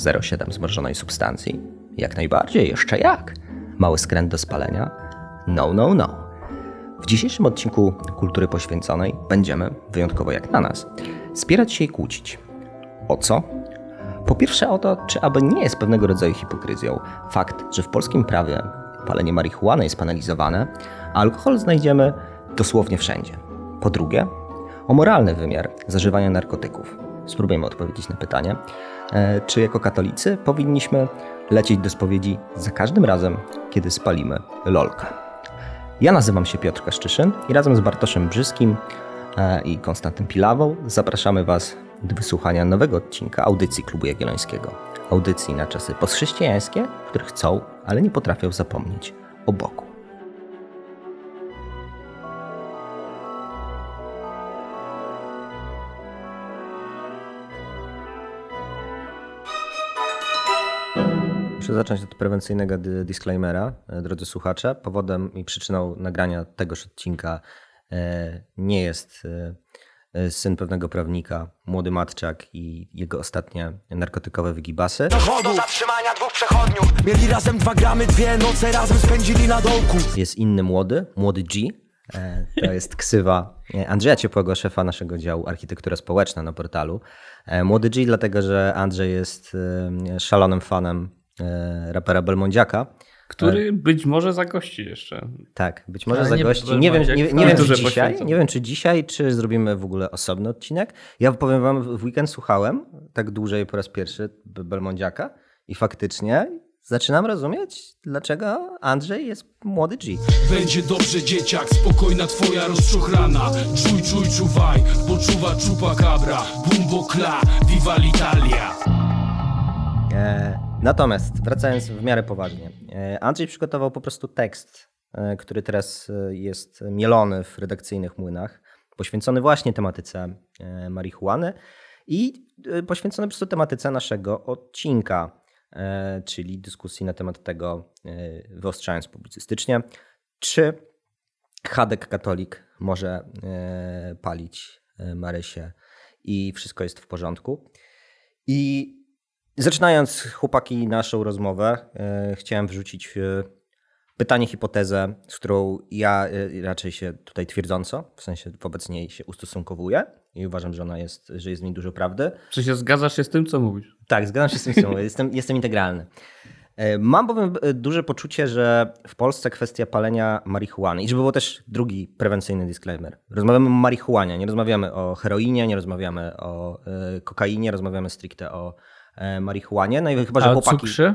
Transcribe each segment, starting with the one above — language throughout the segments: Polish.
0,7 zmrożonej substancji? Jak najbardziej, jeszcze jak. Mały skręt do spalenia? No, no, no. W dzisiejszym odcinku Kultury Poświęconej będziemy, wyjątkowo jak na nas, spierać się i kłócić. O co? Po pierwsze o to, czy aby nie jest pewnego rodzaju hipokryzją fakt, że w polskim prawie palenie marihuany jest penalizowane, a alkohol znajdziemy dosłownie wszędzie. Po drugie, o moralny wymiar zażywania narkotyków. Spróbujemy odpowiedzieć na pytanie, e, czy jako katolicy powinniśmy lecieć do spowiedzi za każdym razem, kiedy spalimy lolka. Ja nazywam się Piotr Kaszczyszyn i razem z Bartoszem Brzyskim e, i Konstantym Pilawą zapraszamy Was do wysłuchania nowego odcinka audycji Klubu Jagiellońskiego. Audycji na czasy postchrześcijańskie, których chcą, ale nie potrafią zapomnieć o Bogu. Muszę zacząć od prewencyjnego disclaimera, e, drodzy słuchacze. Powodem i przyczyną nagrania tegoż odcinka e, nie jest e, syn pewnego prawnika, młody matczak i jego ostatnie narkotykowe wygibasy. Do zatrzymania dwóch przechodniów Mieli razem dwa gramy, dwie noce razem spędzili na dołku Jest inny młody, młody G. To jest ksywa Andrzeja Ciepłego, szefa naszego działu Architektura Społeczna na portalu. Młody G, dlatego że Andrzej jest szalonym fanem rapera Belmondziaka. Który być może zagości jeszcze. Tak, być może Ale zagości. Nie, wiem, nie, nie, nie wiem, czy dzisiaj, nie wiem, czy dzisiaj, czy zrobimy w ogóle osobny odcinek. Ja powiem wam, w weekend słuchałem tak dłużej po raz pierwszy Be- Belmondziaka i faktycznie zaczynam rozumieć, dlaczego Andrzej jest młody G. Będzie dobrze dzieciak, spokojna twoja rozczochrana Czuj, czuj, czuwaj, poczuwa czupa cabra Bumbo kla, viva l'Italia E, natomiast wracając w miarę poważnie. E, Andrzej przygotował po prostu tekst, e, który teraz e, jest mielony w redakcyjnych młynach, poświęcony właśnie tematyce marihuany i poświęcony po prostu tematyce naszego odcinka, czyli dyskusji na temat tego, wyostrzając publicystycznie, czy Hadek katolik może palić Marysię i wszystko jest w porządku. I zaczynając, chłopaki, naszą rozmowę, e, chciałem wrzucić e, pytanie, hipotezę, z którą ja e, raczej się tutaj twierdząco, w sensie wobec niej się ustosunkowuję i uważam, że ona jest, że jest w niej dużo prawdy. Czy się zgadzasz się z tym, co mówisz? Tak, zgadzam się z tym, co mówię. Jestem, jestem integralny. Mam bowiem duże poczucie, że w Polsce kwestia palenia marihuany, i żeby był też drugi prewencyjny disclaimer. Rozmawiamy o marihuanie, nie rozmawiamy o heroinie, nie rozmawiamy o kokainie, rozmawiamy stricte o marihuanie. No i chyba, że A chłopaki... cukrze?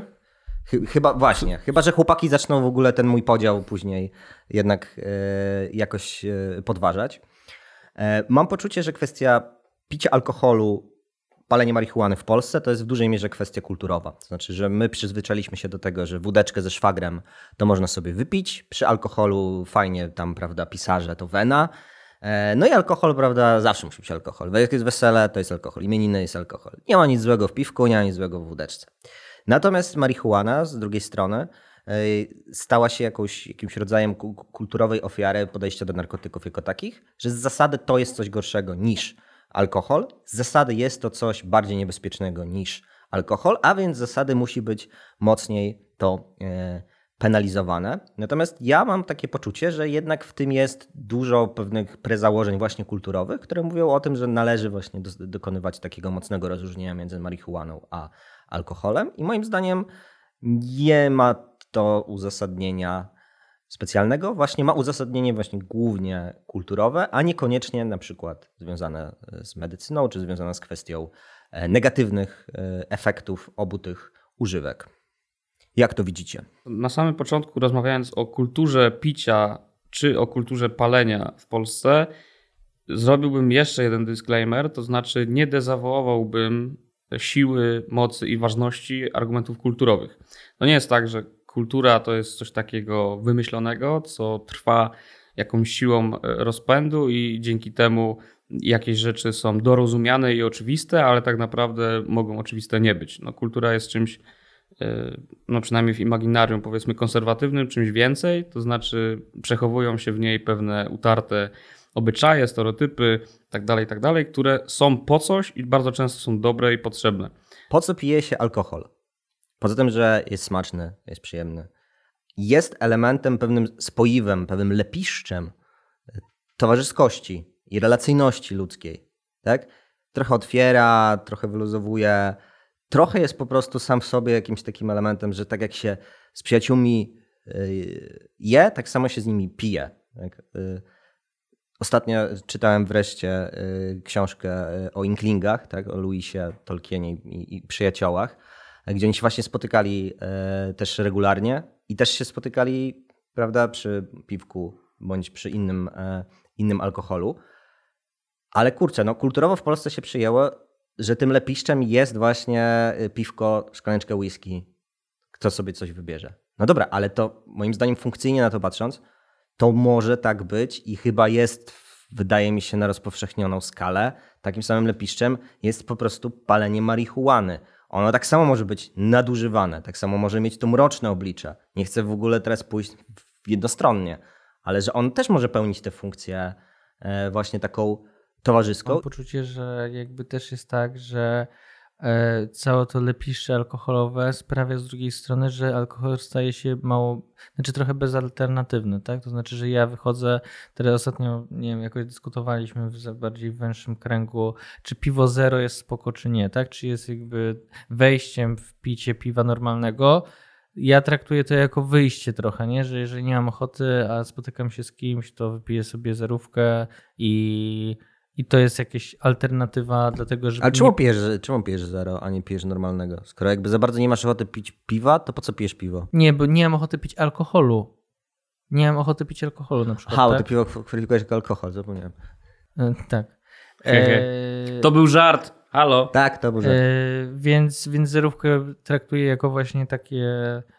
Chyba właśnie, chyba że chłopaki zaczną w ogóle ten mój podział później jednak e, jakoś e, podważać. E, mam poczucie, że kwestia picia alkoholu, palenie marihuany w Polsce to jest w dużej mierze kwestia kulturowa. To znaczy, że my przyzwyczailiśmy się do tego, że wódeczkę ze szwagrem to można sobie wypić, przy alkoholu fajnie tam, prawda, pisarze to wena. E, No i alkohol, prawda, zawsze musi być alkohol. Jak jest wesele, to jest alkohol. Imieniny jest alkohol. Nie ma nic złego w piwku, nie ma nic złego w wódeczce. Natomiast marihuana z drugiej strony e, stała się jakąś, jakimś rodzajem ku- kulturowej ofiary podejścia do narkotyków jako takich, że z zasady to jest coś gorszego niż alkohol, z zasady jest to coś bardziej niebezpiecznego niż alkohol, a więc z zasady musi być mocniej to e, penalizowane. Natomiast ja mam takie poczucie, że jednak w tym jest dużo pewnych prezałożeń właśnie kulturowych, które mówią o tym, że należy właśnie dos- dokonywać takiego mocnego rozróżnienia między marihuaną a alkoholem i moim zdaniem nie ma to uzasadnienia specjalnego, właśnie ma uzasadnienie właśnie głównie kulturowe, a niekoniecznie na przykład związane z medycyną, czy związane z kwestią e, negatywnych e, efektów obu tych używek. Jak to widzicie? Na samym początku, rozmawiając o kulturze picia czy o kulturze palenia w Polsce, zrobiłbym jeszcze jeden disclaimer, to znaczy nie dezawołowałbym siły, mocy i ważności argumentów kulturowych. To nie jest tak, że kultura to jest coś takiego wymyślonego, co trwa jakąś siłą e, rozpędu i dzięki temu jakieś rzeczy są dorozumiane i oczywiste, ale tak naprawdę mogą oczywiste nie być. No, kultura jest czymś, no przynajmniej w imaginarium powiedzmy konserwatywnym, czymś więcej, to znaczy przechowują się w niej pewne utarte obyczaje, stereotypy, tak dalej, tak dalej, które są po coś i bardzo często są dobre i potrzebne. Po co pije się alkohol? Poza tym, że jest smaczny, jest przyjemny. Jest elementem, pewnym spoiwem, pewnym lepiszczem towarzyskości i relacyjności ludzkiej. Tak? Trochę otwiera, trochę wyluzowuje. Trochę jest po prostu sam w sobie jakimś takim elementem, że tak jak się z przyjaciółmi y, je, tak samo się z nimi pije. Tak? Y, ostatnio czytałem wreszcie y, książkę o Inklingach, tak? o Louisie Tolkienie i przyjaciołach, gdzie oni się właśnie spotykali też regularnie i też się spotykali prawda, przy piwku bądź przy innym, innym alkoholu. Ale kurczę, no kulturowo w Polsce się przyjęło, że tym lepiszczem jest właśnie piwko, szklaneczkę whisky. Kto sobie coś wybierze. No dobra, ale to moim zdaniem funkcyjnie na to patrząc, to może tak być i chyba jest, wydaje mi się, na rozpowszechnioną skalę. Takim samym lepiszczem jest po prostu palenie marihuany. Ono tak samo może być nadużywane, tak samo może mieć to mroczne oblicze. Nie chcę w ogóle teraz pójść jednostronnie, ale że on też może pełnić tę funkcję e, właśnie taką towarzyską. Mam poczucie, że jakby też jest tak, że E, całe to lepisze alkoholowe sprawia z drugiej strony, że alkohol staje się mało, znaczy trochę bezalternatywny, tak? To znaczy, że ja wychodzę, teraz ostatnio, nie wiem, jakoś dyskutowaliśmy w bardziej węższym kręgu, czy piwo zero jest spoko, czy nie, tak? Czy jest jakby wejściem w picie piwa normalnego, ja traktuję to jako wyjście trochę, nie? że jeżeli nie mam ochoty, a spotykam się z kimś, to wypiję sobie zerówkę i i to jest jakaś alternatywa do tego, żeby... Ale czemu, nie... pijesz, czemu pijesz zero, a nie pijesz normalnego? Skoro jakby za bardzo nie masz ochoty pić piwa, to po co pijesz piwo? Nie, bo nie mam ochoty pić alkoholu. Nie mam ochoty pić alkoholu na przykład. Ha, tak? ty piwo kwalifikujesz jako alkohol, zapomniałem. E, tak. E... To był żart. Halo. Tak, to był żart. E... Więc, więc zerówkę traktuję jako właśnie takie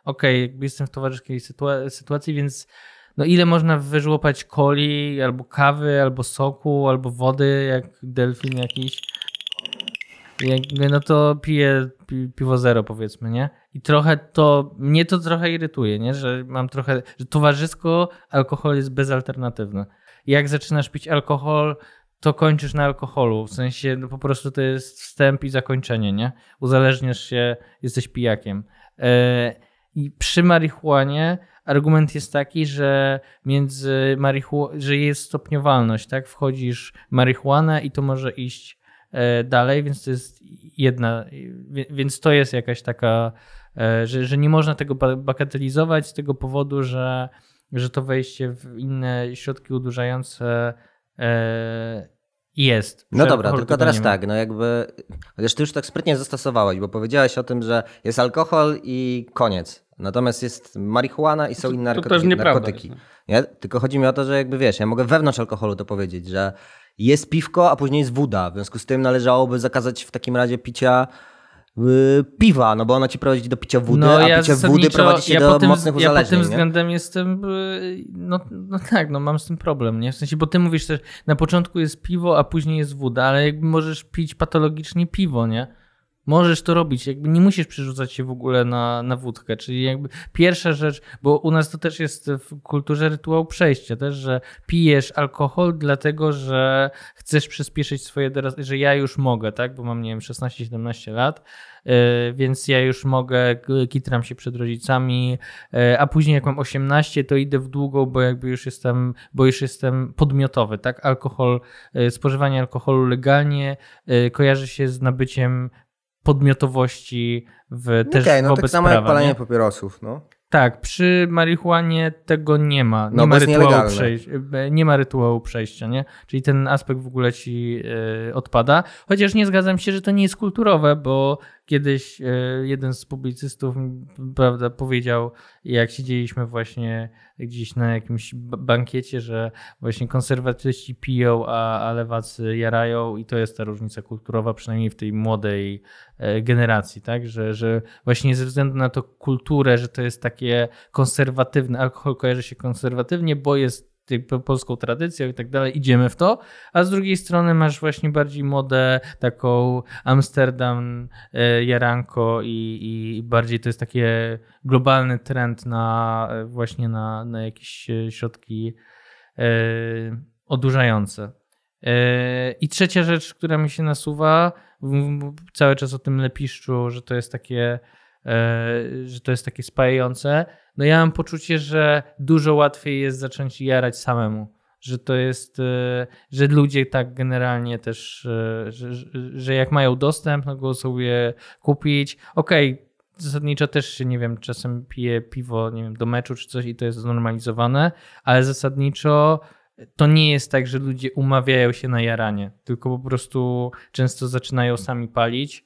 okej, okay, jestem w towarzyskiej sytua sytuacji, więc no ile można wyżłopać coli, albo kawy, albo soku, albo wody, jak delfin jakiś. No to piję pi, piwo zero powiedzmy, nie? I trochę to, mnie to trochę irytuje, nie? Że mam trochę, że towarzysko alkohol jest bezalternatywny. Jak zaczynasz pić alkohol, to kończysz na alkoholu. W sensie no po prostu to jest wstęp i zakończenie, nie? Uzależniasz się, jesteś pijakiem. Yy, I przy marihuanie argument jest taki, że między marihu- że jest stopniowalność, tak? Wchodzisz marihuanę i to może iść e, dalej, więc to jest jedna, więc to jest jakaś taka, e, że, że nie można tego bagatelizować z tego powodu, że, że to wejście w inne środki udurzające e, jest. No dobra, tylko teraz tak, no jakby, chociaż ty już tak sprytnie zastosowałeś, bo powiedziałeś o tym, że jest alkohol i koniec. Natomiast jest marihuana i są to, inne to narkotyki. narkotyki. Nie? Tylko chodzi mi o to, że jakby wiesz, ja mogę wewnątrz alkoholu to powiedzieć, że jest piwko, a później jest woda. W związku z tym należałoby zakazać w takim razie picia yy, piwa, no bo ono ci prowadzi do picia wody, no, a ja picie wody prowadzi cię ja do tym, mocnych uzależnień. Ja pod tym względem jestem, yy, no, no tak, no mam z tym problem, nie? W sensie, bo ty mówisz też, na początku jest piwo, a później jest woda, ale jakby możesz pić patologicznie piwo, nie? Możesz to robić, jakby nie musisz przerzucać się w ogóle na, na wódkę. Czyli jakby pierwsza rzecz, bo u nas to też jest w kulturze rytuał przejścia, też, że pijesz alkohol dlatego, że chcesz przyspieszyć swoje, że ja już mogę, tak, bo mam, nie wiem, 16-17 lat, yy, więc ja już mogę, kitram się przed rodzicami, yy, a później jak mam 18, to idę w długą, bo jakby już jestem, bo już jestem podmiotowy, tak, alkohol, yy, spożywanie alkoholu legalnie kojarzy się z nabyciem podmiotowości w też okay, no wobec tak samo prawa, jak palenie nie? papierosów, no. Tak, przy marihuanie tego nie ma. Nie, no, ma, rytuału przejścia, e, nie ma rytuału przejścia, nie? Czyli ten aspekt w ogóle ci y, odpada. Chociaż nie zgadzam się, że to nie jest kulturowe, bo kiedyś y, jeden z publicystów prawda, powiedział, jak siedzieliśmy właśnie gdzieś na jakimś bankiecie, że właśnie konserwatyści piją, a, a lewacy jarają i to jest ta różnica kulturowa, przynajmniej w tej młodej y, generacji, tak? Że, że właśnie ze względu na to kulturę, że to jest takie konserwatywne, alkohol kojarzy się konserwatywnie, bo jest polską tradycją i tak dalej, idziemy w to, a z drugiej strony masz właśnie bardziej modę taką Amsterdam, e, Jaranko i, i bardziej to jest taki globalny trend na e, właśnie na, na jakieś e, środki odurzające. I trzecia rzecz, która mi się nasuwa, cały czas o tym lepiszczu, że to jest takie, że to jest takie spajające. No ja mam poczucie, że dużo łatwiej jest zacząć jarać samemu. Że to jest, e, że ludzie tak generalnie też, że, że jak mają dostęp, no sobie kupić. Okej, okay, zasadniczo też się, nie wiem, czasem pije piwo, nie wiem, do meczu czy coś i to jest znormalizowane, ale zasadniczo to nie jest tak, że ludzie umawiają się na jaranie, tylko po prostu często zaczynają sami palić e,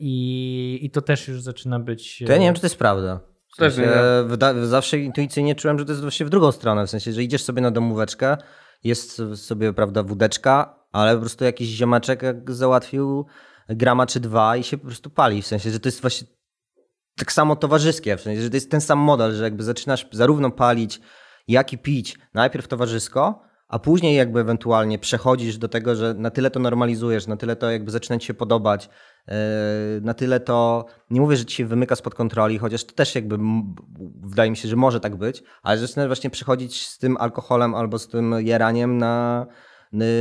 i, i to też już zaczyna być... To ja nie wiem, czy to jest prawda. W sensie, wyda- zawsze intuicyjnie czułem, że to jest właśnie w drugą stronę, w sensie, że idziesz sobie na domóweczkę, jest sobie, prawda, wódeczka, ale po prostu jakiś ziomeczek załatwił grama czy dwa i się po prostu pali, w sensie, że to jest właśnie tak samo towarzyskie, w sensie, że to jest ten sam model, że jakby zaczynasz zarówno palić, jak i pić najpierw towarzysko, a później jakby ewentualnie przechodzisz do tego, że na tyle to normalizujesz, na tyle to jakby zaczyna ci się podobać, na tyle to, nie mówię, że ci się wymyka spod kontroli, chociaż to też jakby wydaje mi się, że może tak być, ale zaczynasz właśnie przechodzić z tym alkoholem albo z tym jeraniem na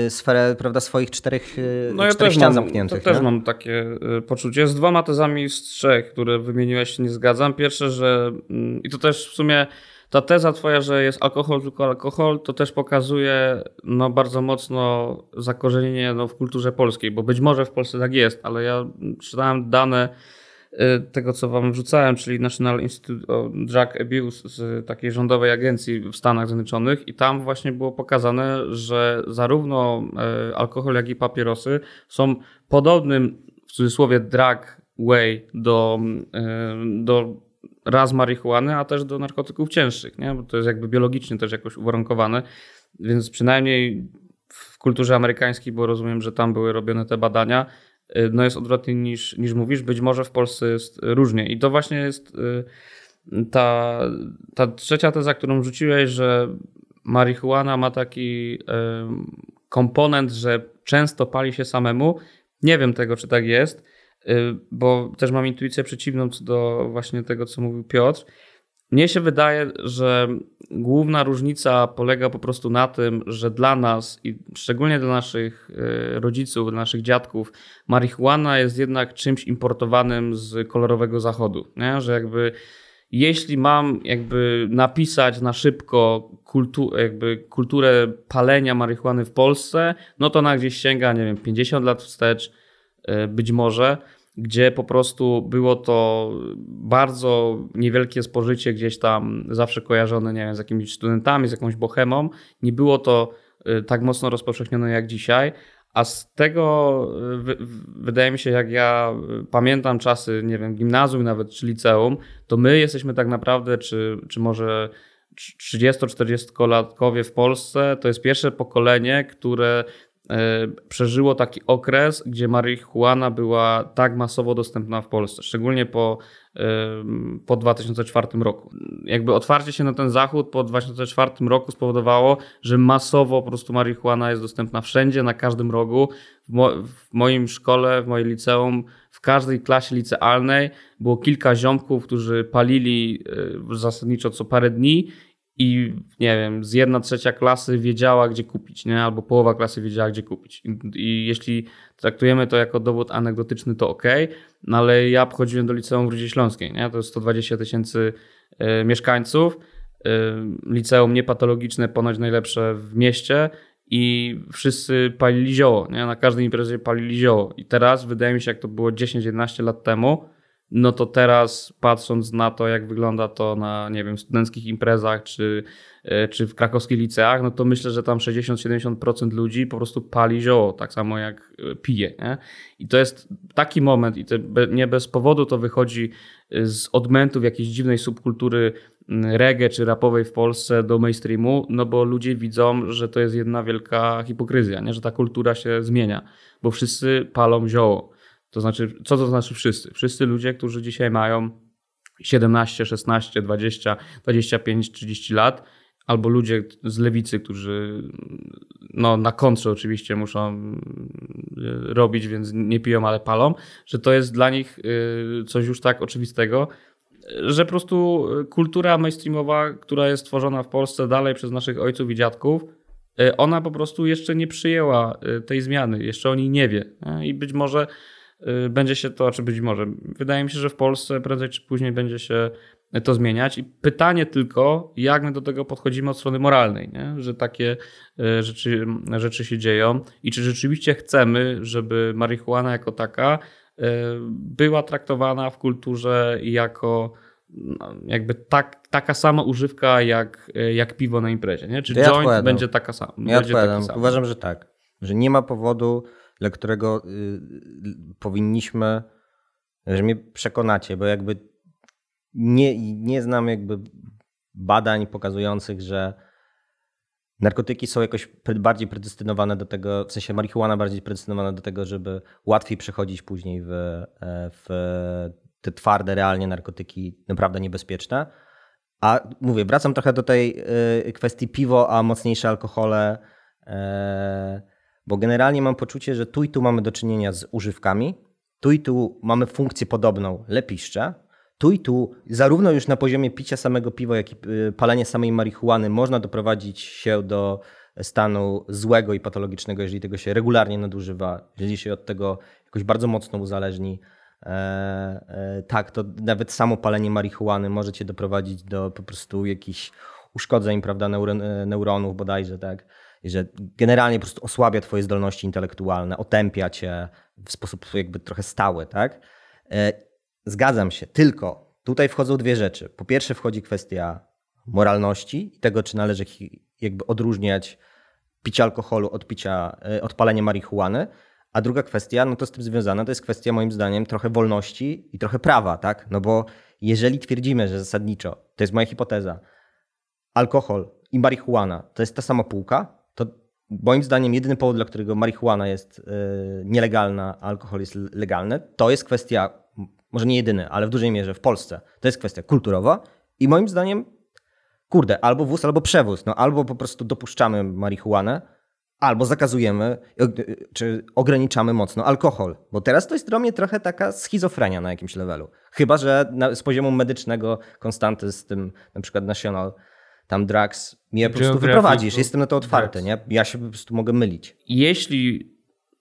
sferę prawda, swoich czterech, yy, no ja czterech ścian mam, zamkniętych. To też mam takie y, poczucie. Z dwoma tezami z trzech, które wymieniłeś nie zgadzam. Pierwsze, że mm, i to też w sumie ta teza twoja, że jest alkohol tylko alkohol, to też pokazuje no, bardzo mocno zakorzenienie no, w kulturze polskiej, bo być może w Polsce tak jest, ale ja czytałem dane y, tego, co wam wrzucałem, czyli National Institute of Drug Abuse z takiej rządowej agencji w Stanach Zjednoczonych i tam właśnie było pokazane, że zarówno y, alkohol, jak i papierosy są podobnym, w cudzysłowie, drug way do, y, do raz marihuany, a też do narkotyków cięższych, nie? bo to jest jakby biologicznie też jakoś uwarunkowane, więc przynajmniej w kulturze amerykańskiej, bo rozumiem, że tam były robione te badania, y, no jest odwrotnie niż, niż mówisz. Być może w Polsce jest różnie. I to właśnie jest y, ta, ta trzecia teza, którą rzuciłeś, że marihuana ma taki y, komponent, że często pali się samemu. Nie wiem tego, czy tak jest. Y, bo też mam intuicję przeciwną co do właśnie tego, co mówił Piotr. Mnie się wydaje, że główna różnica polega po prostu na tym, że dla nas i szczególnie dla naszych y, rodziców, dla naszych dziadków, marihuana jest jednak czymś importowanym z kolorowego zachodu. Nie? Że jakby jeśli mam jakby napisać na szybko kultu, jakby kulturę palenia marihuany w Polsce, no to na gdzieś sięga, nie wiem, 50 lat wstecz, być może, gdzie po prostu było to bardzo niewielkie spożycie gdzieś tam zawsze kojarzone, nie wiem, z jakimiś studentami, z jakąś bohemą. Nie było to e, tak mocno rozpowszechnione jak dzisiaj. A z tego e, wydaje mi się, jak ja pamiętam czasy, nie wiem, gimnazjum nawet czy liceum, to my jesteśmy tak naprawdę, czy, czy może 30-40-latkowie w Polsce, to jest pierwsze pokolenie, które E, przeżyło taki okres, gdzie marihuana była tak masowo dostępna w Polsce, szczególnie po, e, po 2004 roku. Jakby otwarcie się na ten zachód po 2004 roku spowodowało, że masowo po prostu marihuana jest dostępna wszędzie, na każdym rogu. W, mo w moim szkole, w mojej liceum, w każdej klasie licealnej było kilka ziomków, którzy palili e, zasadniczo co parę dni i nie wiem, z jedna trzecia klasy wiedziała, gdzie kupić, nie? albo połowa klasy wiedziała, gdzie kupić. I, I, jeśli traktujemy to jako dowód anegdotyczny, to ok, no ale ja pochodziłem do liceum w Rudzie Śląskiej, nie? to jest 120 tysięcy y, mieszkańców, y, liceum niepatologiczne, ponoć najlepsze w mieście i wszyscy palili zioło, nie? na każdej imprezie palili zioło. I teraz wydaje mi się, jak to było 10-11 lat temu, no to teraz patrząc na to, jak wygląda to na, nie wiem, studenckich imprezach czy, e, czy w krakowskich liceach, no to myślę, że tam 60-70% ludzi po prostu pali zioło, tak samo jak e, pije. Nie? I to jest taki moment i nie bez powodu to wychodzi e, z odmętów jakiejś dziwnej subkultury reggae czy rapowej w Polsce do mainstreamu, no bo ludzie widzą, że to jest jedna wielka hipokryzja, nie? że ta kultura się zmienia, bo wszyscy palą zioło. To znaczy, co to znaczy wszyscy? Wszyscy ludzie, którzy dzisiaj mają 17, 16, 20, 25, 30 lat, albo ludzie z lewicy, którzy no, na kontrze oczywiście muszą y, robić, więc nie piją, ale palą, że to jest dla nich y, coś już tak oczywistego, że po prostu kultura mainstreamowa, która jest tworzona w Polsce dalej przez naszych ojców i dziadków, y, ona po prostu jeszcze nie przyjęła y, tej zmiany, jeszcze o niej nie wie. I być może y, będzie się to, czy być może, wydaje mi się, że w Polsce prędzej czy później będzie się to zmieniać. I pytanie tylko, jak my do tego podchodzimy od strony moralnej, nie? że takie y, rzeczy, rzeczy się dzieją i czy rzeczywiście chcemy, żeby marihuana jako taka y, była traktowana w kulturze jako no, jakby tak, taka sama używka jak, jak piwo na imprezie, nie? Czy Ja joint odpowiadam. będzie taka sama? Ja odpowiadam. taki sam. Uważam, że tak. Że nie ma powodu, dla którego y, powinniśmy, że mnie przekonacie, bo jakby nie, nie znam jakby badań pokazujących, że narkotyki są jakoś bardziej predestynowane do tego, w sensie marihuana bardziej predestynowana do tego, żeby łatwiej przechodzić później w, e, w te twarde, realnie narkotyki naprawdę niebezpieczne. A mówię, wracam trochę do tej y, kwestii piwo, a mocniejsze alkohole, e, bo generalnie mam poczucie, że tu i tu mamy do czynienia z używkami, tu i tu mamy funkcję podobną, lepiszcze, tu i tu zarówno już na poziomie picia samego piwa, jak i y, palenia samej marihuany można doprowadzić się do stanu złego i patologicznego, jeżeli tego się regularnie nadużywa, jeżeli się od tego jakoś bardzo mocno uzależni. E, e, tak, to nawet samo palenie marihuany może cię doprowadzić do po prostu jakichś uszkodzeń, prawda, e, neuronów bodajże, tak, że generalnie po prostu osłabia twoje zdolności intelektualne, otępia cię w sposób jakby trochę stały, tak. E, Zgadzam się, tylko tutaj wchodzą dwie rzeczy. Po pierwsze wchodzi kwestia moralności i tego, czy należy jakby odróżniać picie alkoholu od picia, e, od palenia marihuany. A druga kwestia, no to z tym związana, to jest kwestia moim zdaniem trochę wolności i trochę prawa, tak? No bo jeżeli twierdzimy, że zasadniczo, to jest moja hipoteza, alkohol i marihuana to jest ta sama półka, moim zdaniem jedyny powód, dla którego marihuana jest y, nielegalna, a alkohol jest legalny, to jest kwestia, może nie jedyny, ale w dużej mierze w Polsce, to jest kwestia kulturowa i moim zdaniem, kurde, albo wóz, albo przewóz, no albo po prostu dopuszczamy marihuanę, albo zakazujemy, y, czy ograniczamy mocno alkohol, bo teraz to jest dla mnie trochę taka schizofrenia na jakimś levelu. Chyba, że z poziomu medycznego Konstanty z tym na przykład National tam drugs mnie po prostu wyprowadzisz. Jestem na to otwarty, nie? Ja się po prostu mogę mylić. jeśli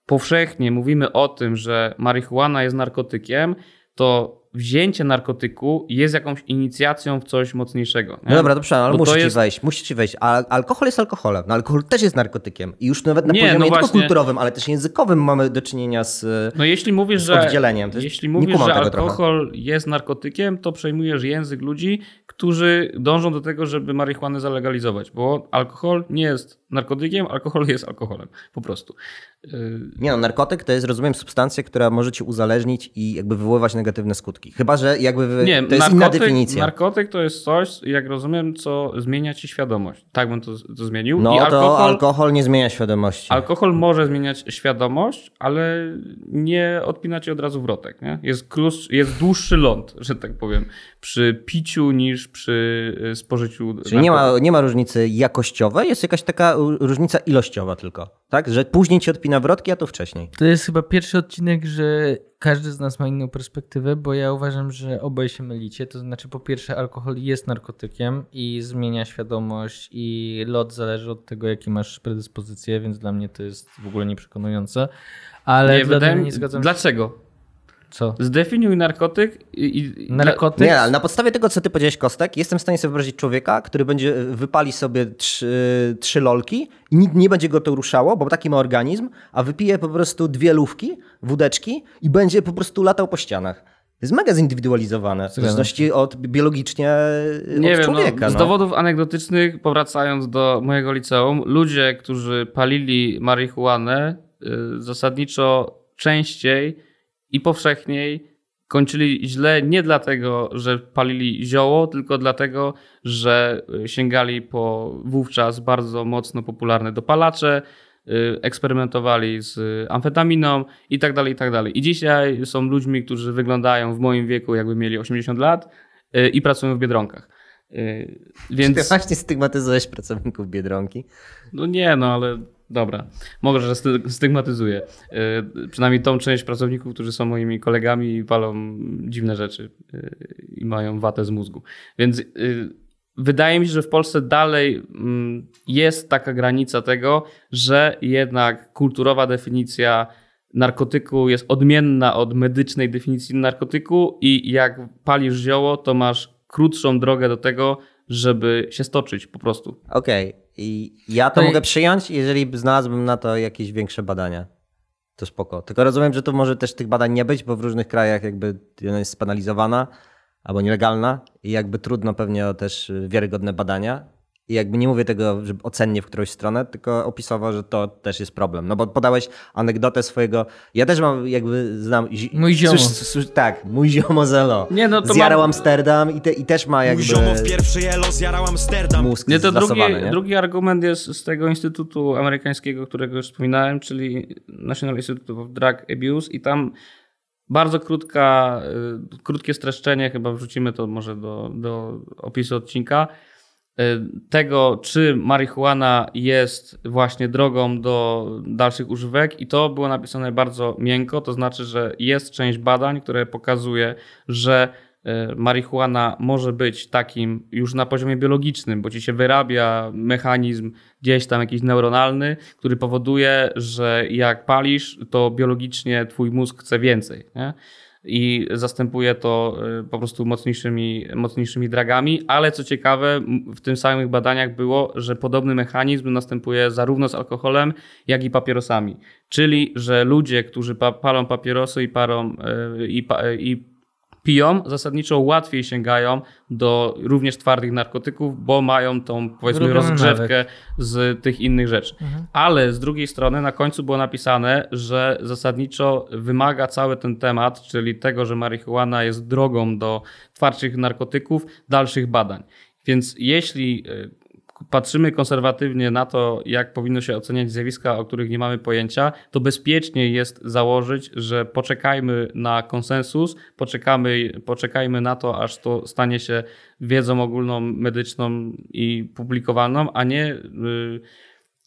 powszechnie mówimy o tym, że marihuana jest narkotykiem, to wzięcie narkotyku jest jakąś inicjacją w coś mocniejszego. nie? No dobra, dobrze, ale Bo to musi ci jest- wejść, musi ci wejść. A alkohol jest alkoholem. No alkohol też jest narkotykiem. I już nawet na Nie, poziomie no nie tylko kulturowym, ale też językowym mamy do czynienia z... No jeśli mówisz, z że, oddzieleniem. Jest- jeśli mówisz, że tego trochę. alkohol jest narkotykiem, to przejmujesz język ludzi, którzy dążą do tego, żeby marihuanę zalegalizować, bo alkohol nie jest narkotykiem, alkohol jest alkoholem, po prostu. Yy, Nie no, narkotyk to jest, rozumiem, substancja, która może ci uzależnić i jakby wywoływać negatywne skutki. Chyba, że jakby wy- Nie, to jest inna narkotyk, definicja. narkotyk to jest coś, jak rozumiem, co zmienia ci świadomość. Tak bym to, to zmienił. No I to alkohol, alkohol nie zmienia świadomości. alkohol może zmieniać świadomość, ale nie odpina ci od razu wrotek. Nie? Jest, krótszy, jest dłuższy ląd, że tak powiem, przy piciu niż przy y, spożyciu. Czyli nie ma, nie ma różnicy jakościowej, jest jakaś taka różnica ilościowa tylko. Tak? Że później ci odpina wrotki, a to wcześniej. To jest chyba pierwszy odcinek, że każdy z nas ma inną perspektywę, bo ja uważam, że obaj się mylicie. To znaczy, po pierwsze, alkohol jest narkotykiem i zmienia świadomość, i lot zależy od tego, jakie masz predyspozycje, więc dla mnie to jest w ogóle nieprzekonujące. Ale Nie, dla wydaje mi nie zgadzam się. Dlaczego? Co? Zdefiniuj narkotyk i. i Narkotyk? Nie, ale na podstawie tego, co ty powiedziałeś, Kostek, jestem w stanie sobie wyobrazić człowieka, który będzie wypali sobie trzy, trzy lolki i nic nie będzie go to ruszało, bo taki ma organizm, a wypije po prostu dwie lówki, wódeczki i będzie po prostu latał po ścianach. To jest mega zindywidualizowane, w zależności od biologicznie Nie od wiem, człowieka. no, z no. dowodów anegdotycznych, powracając do mojego liceum, ludzie, którzy palili marihuanę, y, zasadniczo częściej i powszechniej kończyli źle nie dlatego, że palili zioło, tylko dlatego, że y, sięgali po wówczas bardzo mocno popularne dopalacze, y, eksperymentowali z amfetaminą i tak dalej, i tak dalej. I dzisiaj są ludźmi, którzy wyglądają w moim wieku, jakby mieli 80 lat y, i pracują w Biedronkach. Więc właśnie stygmatyzujesz pracowników Biedronki. no nie, no ale dobra. Mogę, że sty- stygmatyzuję. Y, Przynajmniej tą część pracowników, którzy są moimi kolegami i palą dziwne rzeczy y, i mają watę z mózgu. Więc y, wydaje mi się, że w Polsce dalej mm, jest taka granica tego, że jednak kulturowa definicja narkotyku jest odmienna od medycznej definicji narkotyku i jak palisz zioło, to masz krótszą drogę do tego, żeby się stoczyć po prostu. Okej, i ja to No i- mogę przyjąć, jeżeli znalazłbym na to jakieś większe badania. To spoko. Tylko rozumiem, że to może też tych badań nie być, bo w różnych krajach jakby ona jest spenalizowana albo nielegalna i jakby trudno pewnie o też y, wiarygodne badania. I jakby nie mówię tego że ocennie w którąś stronę, tylko opisowo, że to też jest problem. No bo podałeś anegdotę swojego. Ja też mam jakby znam. Mój ziomo. Słysz, słysz, tak, mój ziomo Zelo. Nie, no to Zjarał mam- Amsterdam i, te, i też ma jakby Mój ziomo w pierwszy elo zjarał Amsterdam mózg Nie, to drugi, nie? drugi argument jest z tego instytutu amerykańskiego, którego już wspominałem, czyli National Institute of Drug Abuse i tam bardzo krótka, y, krótkie streszczenie, chyba wrzucimy to może do, do opisu odcinka, tego, czy marihuana jest właśnie drogą do dalszych używek i to było napisane bardzo miękko, to znaczy, że jest część badań, które pokazuje, że y, marihuana może być takim już na poziomie biologicznym, bo ci się wyrabia mechanizm gdzieś tam jakiś neuronalny, który powoduje, że jak palisz, to biologicznie twój mózg chce więcej. Nie? I zastępuje to y, po prostu mocniejszymi, mocniejszymi dragami, ale co ciekawe, w tym samych badaniach było, że podobny mechanizm następuje zarówno z alkoholem, jak i papierosami. Czyli, że ludzie, którzy pa palą papierosy i, parą, y, i, pa i piją, zasadniczo łatwiej sięgają do również twardych narkotyków, bo mają tą powiedzmy Wyrobiony rozgrzewkę z tych innych rzeczy. Ale z drugiej strony na końcu było napisane, że zasadniczo wymaga cały ten temat, czyli tego, że marihuana jest drogą do twardszych narkotyków, dalszych badań. Więc jeśli y, patrzymy konserwatywnie na to, jak powinno się oceniać zjawiska, o których nie mamy pojęcia, to bezpiecznie jest założyć, że poczekajmy na konsensus, poczekamy, poczekajmy na to, aż to stanie się wiedzą ogólną, medyczną i publikowalną, a nie y,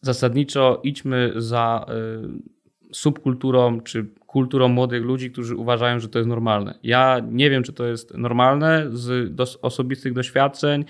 zasadniczo idźmy za y, subkulturą czy kulturą młodych ludzi, którzy uważają, że to jest normalne. Ja nie wiem, czy to jest normalne z dos- osobistych doświadczeń,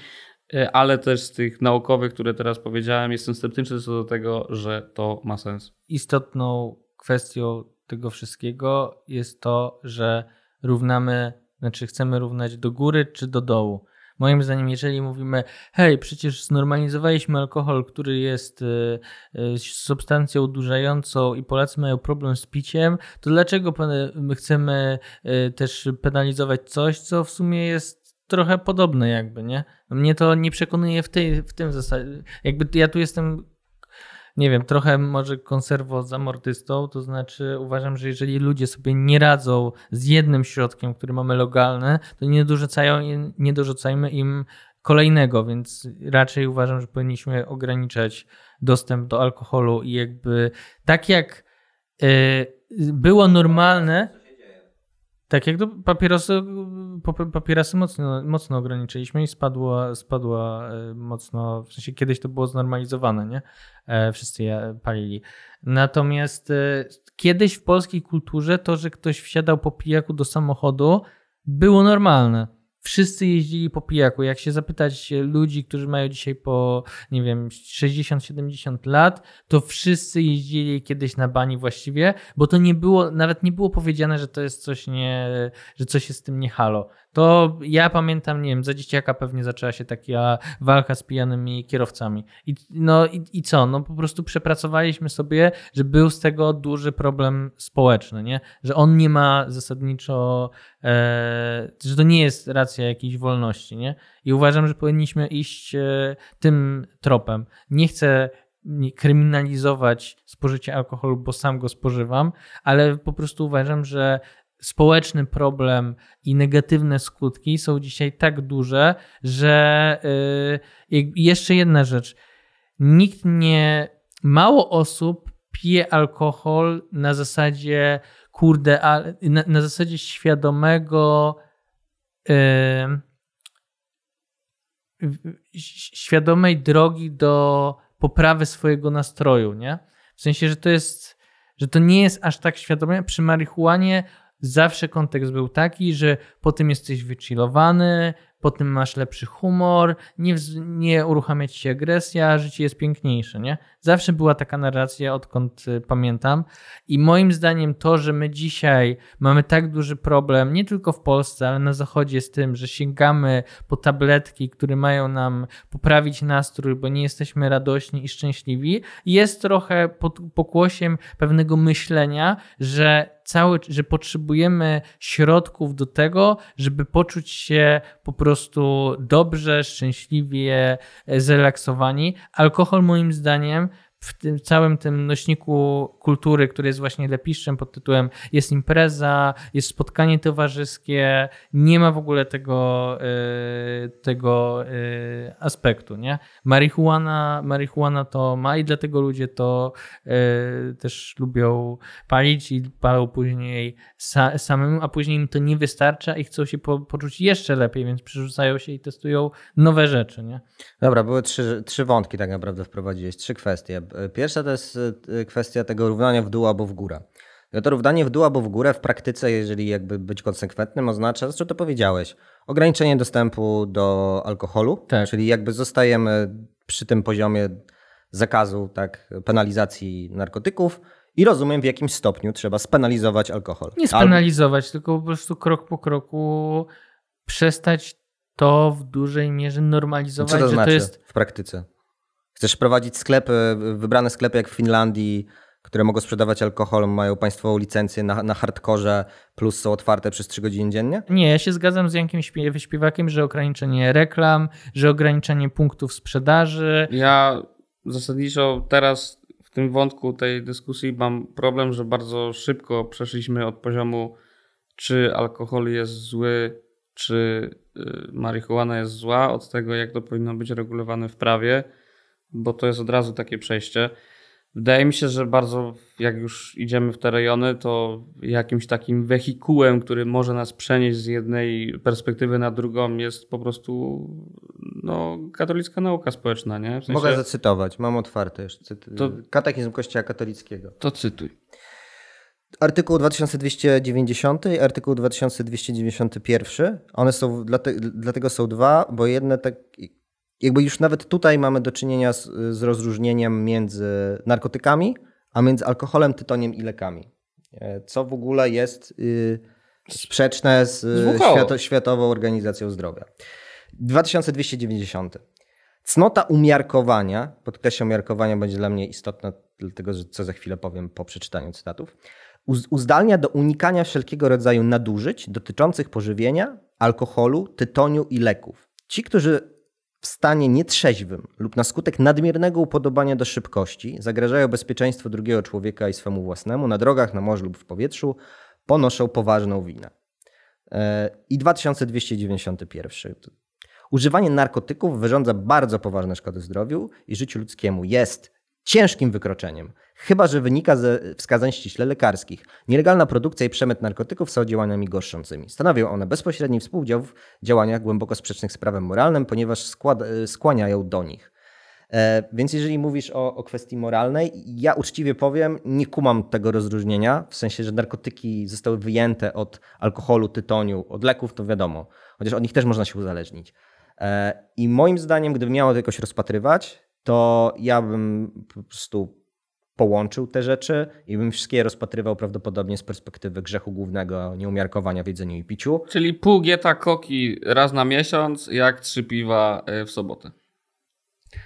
ale też z tych naukowych, które teraz powiedziałem, jestem sceptyczny co do tego, że to ma sens. istotną kwestią tego wszystkiego jest to, że równamy, znaczy chcemy równać do góry czy do dołu. Moim zdaniem, jeżeli mówimy, hej, przecież znormalizowaliśmy alkohol, który jest y, y, substancją odurzającą i Polacy mają problem z piciem, to dlaczego my chcemy y, też penalizować coś, co w sumie jest trochę podobne jakby, nie? Mnie to nie przekonuje w, tej, w tym zasadzie. Jakby ja tu jestem nie wiem, trochę może konserwo-zamortystą, to znaczy uważam, że jeżeli ludzie sobie nie radzą z jednym środkiem, który mamy legalny, to nie, dorzucają, nie dorzucajmy im kolejnego, więc raczej uważam, że powinniśmy ograniczać dostęp do alkoholu i jakby tak jak y, było normalne, tak jak do papierosy, pa- papierosy mocno, mocno ograniczyliśmy i spadła, spadła e, mocno, w sensie kiedyś to było znormalizowane, nie? E, Wszyscy je palili. Natomiast e, kiedyś w polskiej kulturze to, że ktoś wsiadał po pijaku do samochodu, było normalne. Wszyscy jeździli po pijaku. Jak się zapytać ludzi, którzy mają dzisiaj po, nie wiem, 60-70 lat, to wszyscy jeździli kiedyś na bani właściwie, bo to nie było, nawet nie było powiedziane, że to jest coś nie, że coś jest z tym nie halo. To ja pamiętam, nie wiem, za dzieciaka pewnie zaczęła się taka walka z pijanymi kierowcami. I, no i, i co? No po prostu przepracowaliśmy sobie, że był z tego duży problem społeczny, nie? Że on nie ma zasadniczo, e, że to nie jest racja jakiejś wolności, nie? I uważam, że powinniśmy iść e, tym tropem. Nie chcę kryminalizować spożycia alkoholu, bo sam go spożywam, ale po prostu uważam, że społeczny problem i negatywne skutki są dzisiaj tak duże, że i jeszcze jedna rzecz. Nikt nie, mało osób pije alkohol na zasadzie kurde, na, na zasadzie świadomego ś- świadomej drogi do poprawy swojego nastroju, nie? W sensie, że to jest, że to nie jest aż tak świadome. Przy marihuanie zawsze kontekst był taki, że potem jesteś wychillowany, po tym masz lepszy humor, nie, nie uruchamia ci się agresja, życie jest piękniejsze, nie? Zawsze była taka narracja, odkąd y, pamiętam. I moim zdaniem to, że my dzisiaj mamy tak duży problem, nie tylko w Polsce, ale na Zachodzie z tym, że sięgamy po tabletki, które mają nam poprawić nastrój, bo nie jesteśmy radośni i szczęśliwi, jest trochę pod pokłosiem pewnego myślenia, że cały, że potrzebujemy środków do tego, żeby poczuć się po prostu dobrze, szczęśliwie, zrelaksowani. Alkohol moim zdaniem w tym całym tym nośniku kultury, który jest właśnie lepiszczem pod tytułem jest impreza, jest spotkanie towarzyskie, nie ma w ogóle tego, e, tego e, aspektu, nie? Marihuana, marihuana to ma i dlatego ludzie to e, też lubią palić i palą później sa, samym, a później im to nie wystarcza i chcą się po, poczuć jeszcze lepiej, więc przerzucają się i testują nowe rzeczy, nie? Dobra, były trzy, trzy wątki tak naprawdę wprowadziłeś, trzy kwestie. Pierwsza to jest y, kwestia tego równania w dół albo w górę. No to równanie w dół albo w górę w praktyce, jeżeli jakby być konsekwentnym, oznacza, co to powiedziałeś, ograniczenie dostępu do alkoholu, Tak. czyli jakby zostajemy przy tym poziomie zakazu, tak, penalizacji narkotyków i rozumiem w jakim stopniu trzeba spenalizować alkohol. Nie spenalizować, tylko po prostu krok po kroku przestać to w dużej mierze normalizować, Co to znaczy to jest w praktyce? Chcesz prowadzić sklepy, wybrane sklepy jak w Finlandii, które mogą sprzedawać alkohol, mają państwową licencję na, na hardkorze, plus są otwarte przez 3 godziny dziennie? Nie, ja się zgadzam z Jankiem Śpie- Śpiewakiem, że ograniczenie reklam, że ograniczenie punktów sprzedaży. Ja zasadniczo teraz w tym wątku tej dyskusji mam problem, że bardzo szybko przeszliśmy od poziomu, czy alkohol jest zły, czy y, marihuana jest zła, od tego, jak to powinno być regulowane w prawie, bo to jest od razu takie przejście. Wydaje mi się, że bardzo, jak już idziemy w te rejony, to jakimś takim wehikułem, który może nas przenieść z jednej perspektywy na drugą, jest po prostu no, katolicka nauka społeczna, nie? W sensie- Mogę zacytować, mam otwarte już. Cyt- To- Katechizm Kościoła katolickiego. To cytuj. Artykuł 2290 i artykuł 2291. One są, dlate, dlatego są dwa, bo jedne tak. Jakby już nawet tutaj mamy do czynienia z, z rozróżnieniem między narkotykami, a między alkoholem, tytoniem i lekami. E, Co w ogóle jest y, sprzeczne z świato, Światową Organizacją Zdrowia. 2290. Cnota umiarkowania, podkreślam umiarkowania będzie dla mnie istotna, dlatego że co za chwilę powiem po przeczytaniu cytatów, uz- uzdalnia do unikania wszelkiego rodzaju nadużyć dotyczących pożywienia, alkoholu, tytoniu i leków. Ci, którzy w stanie nietrzeźwym lub na skutek nadmiernego upodobania do szybkości zagrażają bezpieczeństwu drugiego człowieka i swemu własnemu na drogach, na morzu lub w powietrzu, ponoszą poważną winę. E, I 2291. Używanie narkotyków wyrządza bardzo poważne szkody zdrowiu i życiu ludzkiemu. Jest ciężkim wykroczeniem, chyba że wynika ze wskazań ściśle lekarskich. Nielegalna produkcja i przemyt narkotyków są działaniami gorszącymi. Stanowią one bezpośredni współudział w działaniach głęboko sprzecznych z prawem moralnym, ponieważ skład, e, skłaniają do nich. E, Więc jeżeli mówisz o, o kwestii moralnej, ja uczciwie powiem, nie kumam tego rozróżnienia, w sensie, że narkotyki zostały wyjęte od alkoholu, tytoniu, od leków, to wiadomo, chociaż od nich też można się uzależnić. E, I moim zdaniem, gdybym miał to jakoś rozpatrywać, to ja bym po prostu połączył te rzeczy i bym wszystkie rozpatrywał prawdopodobnie z perspektywy grzechu głównego, nieumiarkowania w jedzeniu i piciu. Czyli pół gieta koki raz na miesiąc, jak trzy piwa y, w sobotę.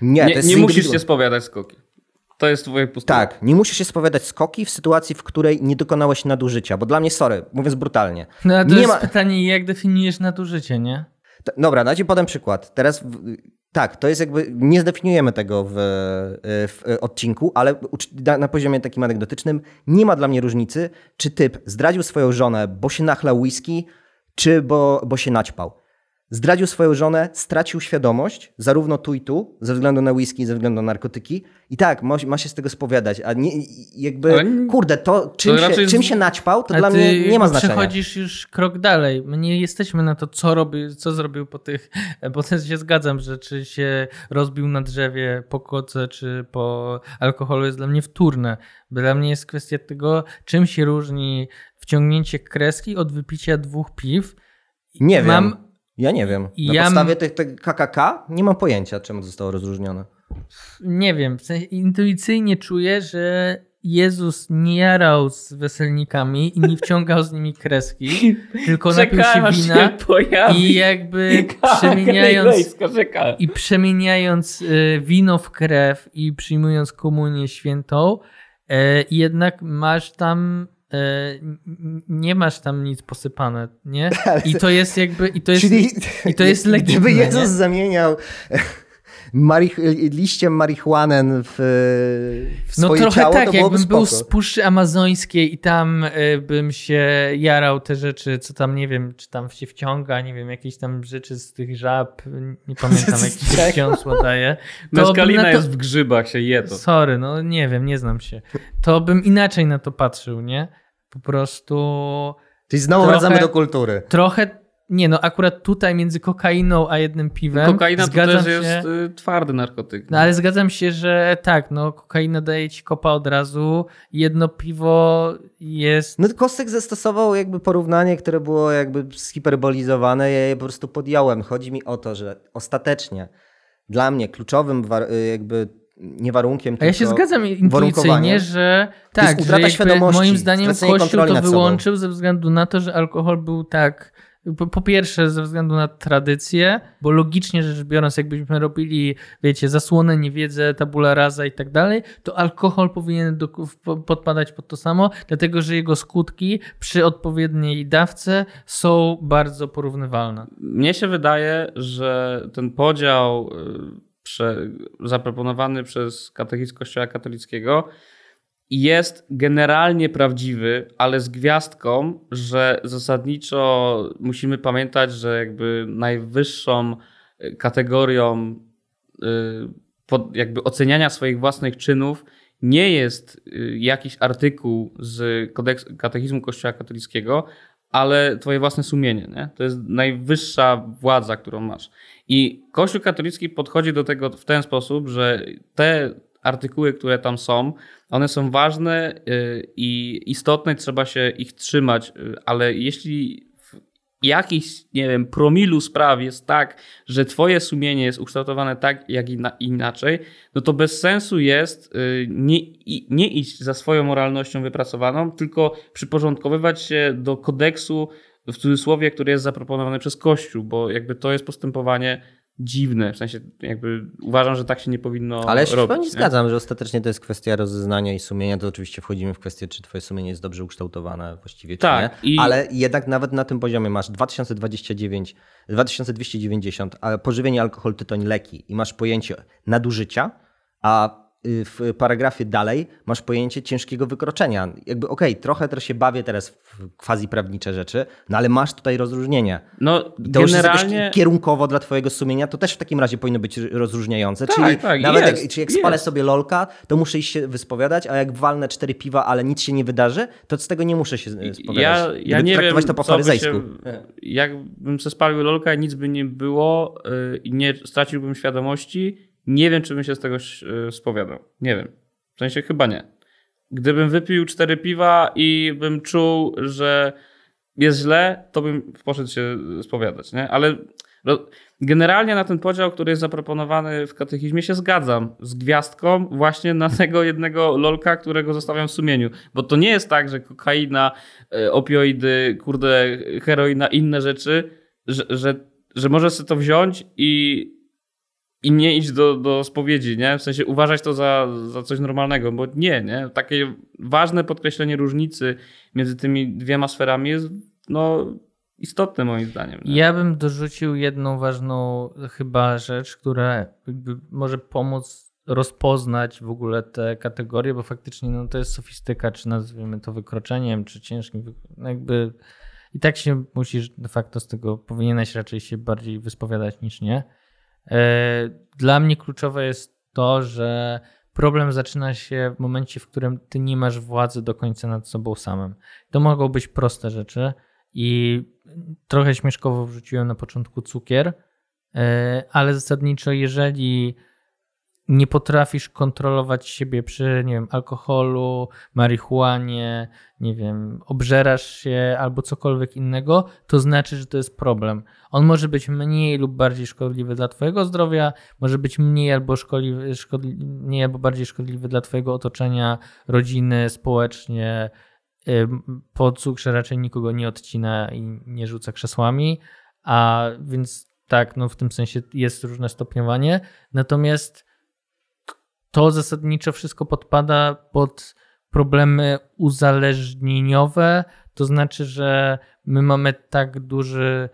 Nie, Nie, to jest nie musisz się spowiadać z koki. To jest twoje postulat. Tak, nie musisz się spowiadać skoki w sytuacji, w której nie dokonałeś nadużycia, bo dla mnie, sorry, mówiąc brutalnie, No a to nie jest ma... pytanie, jak definiujesz nadużycie, nie? Dobra, dajcie podam przykład. Teraz tak, to jest jakby, nie zdefiniujemy tego w, w odcinku, ale na poziomie takim anegdotycznym nie ma dla mnie różnicy, czy typ zdradził swoją żonę, bo się nachlał whisky, czy bo, bo się naćpał. Zdradził swoją żonę, stracił świadomość, zarówno tu i tu, ze względu na whisky, ze względu na narkotyki. I tak, ma, ma się z tego spowiadać, a nie, jakby, Ale kurde, to czym, się, raczej z- czym się naćpał, to dla mnie nie ma znaczenia. przechodzisz już krok dalej. My nie jesteśmy na to, co, robi, co zrobił po tych, bo też się zgadzam, że czy się rozbił na drzewie po koce, czy po alkoholu jest dla mnie wtórne. Dla mnie jest kwestia tego, czym się różni wciągnięcie kreski od wypicia dwóch piw. Nie wiem. Ja nie wiem. Na Ja- podstawie tych, tych KKK nie mam pojęcia, czemu zostało rozróżnione. Nie wiem, w sensie intuicyjnie czuję, że Jezus nie jarał z weselnikami i nie wciągał z nimi kreski, tylko napił się wina się i jakby Kaka przemieniając, i przemieniając y, wino w krew i przyjmując komunię świętą, e, jednak masz tam nie masz tam nic posypane, nie? I to jest jakby, i to jest, i to jest Gdyby legitne, Jezus nie? zamieniał marich- liściem marihuanen w, w No swoje trochę ciało, tak, to jakbym był spoko. z Puszczy Amazońskiej i tam y, bym się jarał te rzeczy, co tam, nie wiem, czy tam się wciąga, nie wiem, jakieś tam rzeczy z tych żab, nie pamiętam, jakieś czego? wciąsło daje. Meskalina na to... jest w grzybach, się je to. Sorry, no nie wiem, nie znam się. To bym inaczej na to patrzył, nie? Po prostu Czyli znowu trochę- wracamy do kultury. trochę, nie no, akurat tutaj między kokainą a jednym piwem Kokaina to zgadzam też się, jest y, twardy narkotyk. No ale zgadzam się, że tak, no kokaina daje ci kopa od razu, jedno piwo jest... No Kostek zastosował jakby porównanie, które było jakby zhiperbolizowane, ja je po prostu podjąłem. Chodzi mi o to, że ostatecznie dla mnie kluczowym war- jakby nie warunkiem, A ja się tylko zgadzam intuicyjnie, że tak, że utrata moim zdaniem Kościół to nad sobą. wyłączył ze względu na to, że alkohol był tak... Po, pierwsze ze względu na tradycję, bo logicznie rzecz biorąc, jakbyśmy robili, wiecie, zasłonę, niewiedzę, tabula rasa i tak dalej, to alkohol powinien do, podpadać pod to samo, dlatego że jego skutki przy odpowiedniej dawce są bardzo porównywalne. Mnie się wydaje, że ten podział y, zaproponowany przez katechizm Kościoła katolickiego jest generalnie prawdziwy, ale z gwiazdką, że zasadniczo musimy pamiętać, że jakby najwyższą y, kategorią pod, jakby oceniania swoich własnych czynów nie jest y, jakiś artykuł z kodeks, katechizmu Kościoła katolickiego, ale twoje własne sumienie. Nie? To jest najwyższa władza, którą masz. I Kościół katolicki podchodzi do tego w ten sposób, że te artykuły, które tam są, one są ważne y, i istotne, trzeba się ich trzymać, y, ale jeśli jakiś, nie wiem, promilu spraw jest tak, że twoje sumienie jest ukształtowane tak, jak ina- inaczej, no to bez sensu jest y, nie, nie iść za swoją moralnością wypracowaną, tylko przyporządkowywać się do kodeksu, w cudzysłowie, który jest zaproponowany przez Kościół, bo jakby to jest postępowanie dziwne, w sensie jakby uważam, że tak się nie powinno Ale ja się robić. nie? zgadzam, że ostatecznie to jest kwestia rozeznania i sumienia. To oczywiście wchodzimy w kwestię, czy twoje sumienie jest dobrze ukształtowane właściwie, czy Tak, nie. i- Ale jednak nawet na tym poziomie masz 2029, 2290, a pożywienie, alkohol, tytoń, leki i masz pojęcie nadużycia, a w paragrafie dalej masz pojęcie ciężkiego wykroczenia. Jakby okej, trochę też się bawię teraz w quasi prawnicze rzeczy, no ale masz tutaj rozróżnienie. No generalnie... kierunkowo dla twojego sumienia, to też w takim razie powinno być rozróżniające. Tak, czyli tak, nawet jest, jak, czyli jak spalę jest. sobie lolka, to muszę iść się wyspowiadać, a jak walnę cztery piwa, ale nic się nie wydarzy, to z tego nie muszę się e, spowiadać. Ja, Gdyby ja nie traktować wiem, to po faryzejsku. Jakbym se spalił lolka i nic by nie było yy, i nie straciłbym świadomości, nie wiem, czy bym się z tego yy, spowiadał. Nie wiem. W sensie chyba nie. Gdybym wypił cztery piwa i bym czuł, że jest źle, to bym poszedł się spowiadać, nie? Ale generalnie na ten podział, który jest zaproponowany w katechizmie się zgadzam. Z gwiazdką właśnie na tego jednego lolka, którego zostawiam w sumieniu. Bo to nie jest tak, że kokaina, e, opioidy, kurde, heroina, inne rzeczy, że, że, że możesz sobie to wziąć i i nie iść do, do spowiedzi, nie? W sensie uważać to za, za coś normalnego, bo nie, nie? Takie ważne podkreślenie różnicy między tymi dwiema sferami jest no, istotne moim zdaniem. Nie? Ja bym dorzucił jedną ważną chyba rzecz, która może pomóc rozpoznać w ogóle te kategorie, bo faktycznie no, to jest sofistyka, czy nazwijmy to wykroczeniem, czy ciężkim, no jakby i tak się musisz de facto z tego, powinieneś raczej się bardziej wyspowiadać niż nie. E, Dla mnie kluczowe jest to, że problem zaczyna się w momencie, w którym ty nie masz władzy do końca nad sobą samym. To mogą być proste rzeczy i trochę śmieszkowo wrzuciłem na początku cukier, e, ale zasadniczo jeżeli nie potrafisz kontrolować siebie przy, nie wiem, alkoholu, marihuanie, nie wiem, obżerasz się albo cokolwiek innego, to znaczy, że to jest problem. On może być mniej lub bardziej szkodliwy dla twojego zdrowia, może być mniej albo, szkodliwy, szkodli, mniej albo bardziej szkodliwy dla twojego otoczenia, rodziny, społecznie. Po cukrze raczej nikogo nie odcina i nie rzuca krzesłami, a więc tak, no w tym sensie jest różne stopniowanie. Natomiast to zasadniczo wszystko podpada pod problemy uzależnieniowe, to znaczy, że my mamy tak duże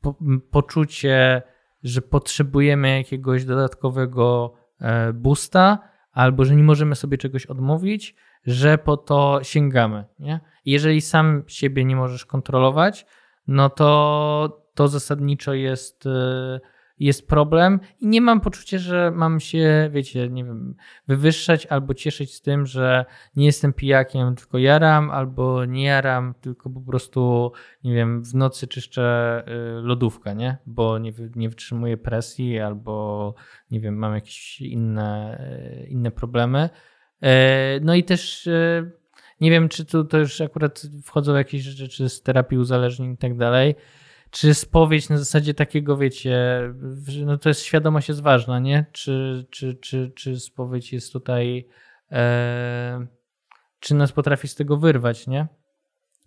po poczucie, że potrzebujemy jakiegoś dodatkowego e, boosta, albo że nie możemy sobie czegoś odmówić, że po to sięgamy. Nie? Jeżeli sam siebie nie możesz kontrolować, no to to zasadniczo jest e, jest problem i nie mam poczucia, że mam się, wiecie, nie wiem, wywyższać albo cieszyć z tym, że nie jestem pijakiem, tylko jaram, albo nie jaram, tylko po prostu, nie wiem, w nocy czyszczę y, lodówkę, nie? Bo nie, nie wytrzymuję presji albo, nie wiem, mam jakieś inne, y, inne problemy. E, no i też y, nie wiem, czy tu to już akurat wchodzą jakieś rzeczy z terapii uzależnień i tak dalej, czy spowiedź na zasadzie takiego, wiecie, no to jest świadomość jest ważna, nie? Czy, czy, czy, czy spowiedź jest tutaj, e, czy nas potrafi z tego wyrwać, nie?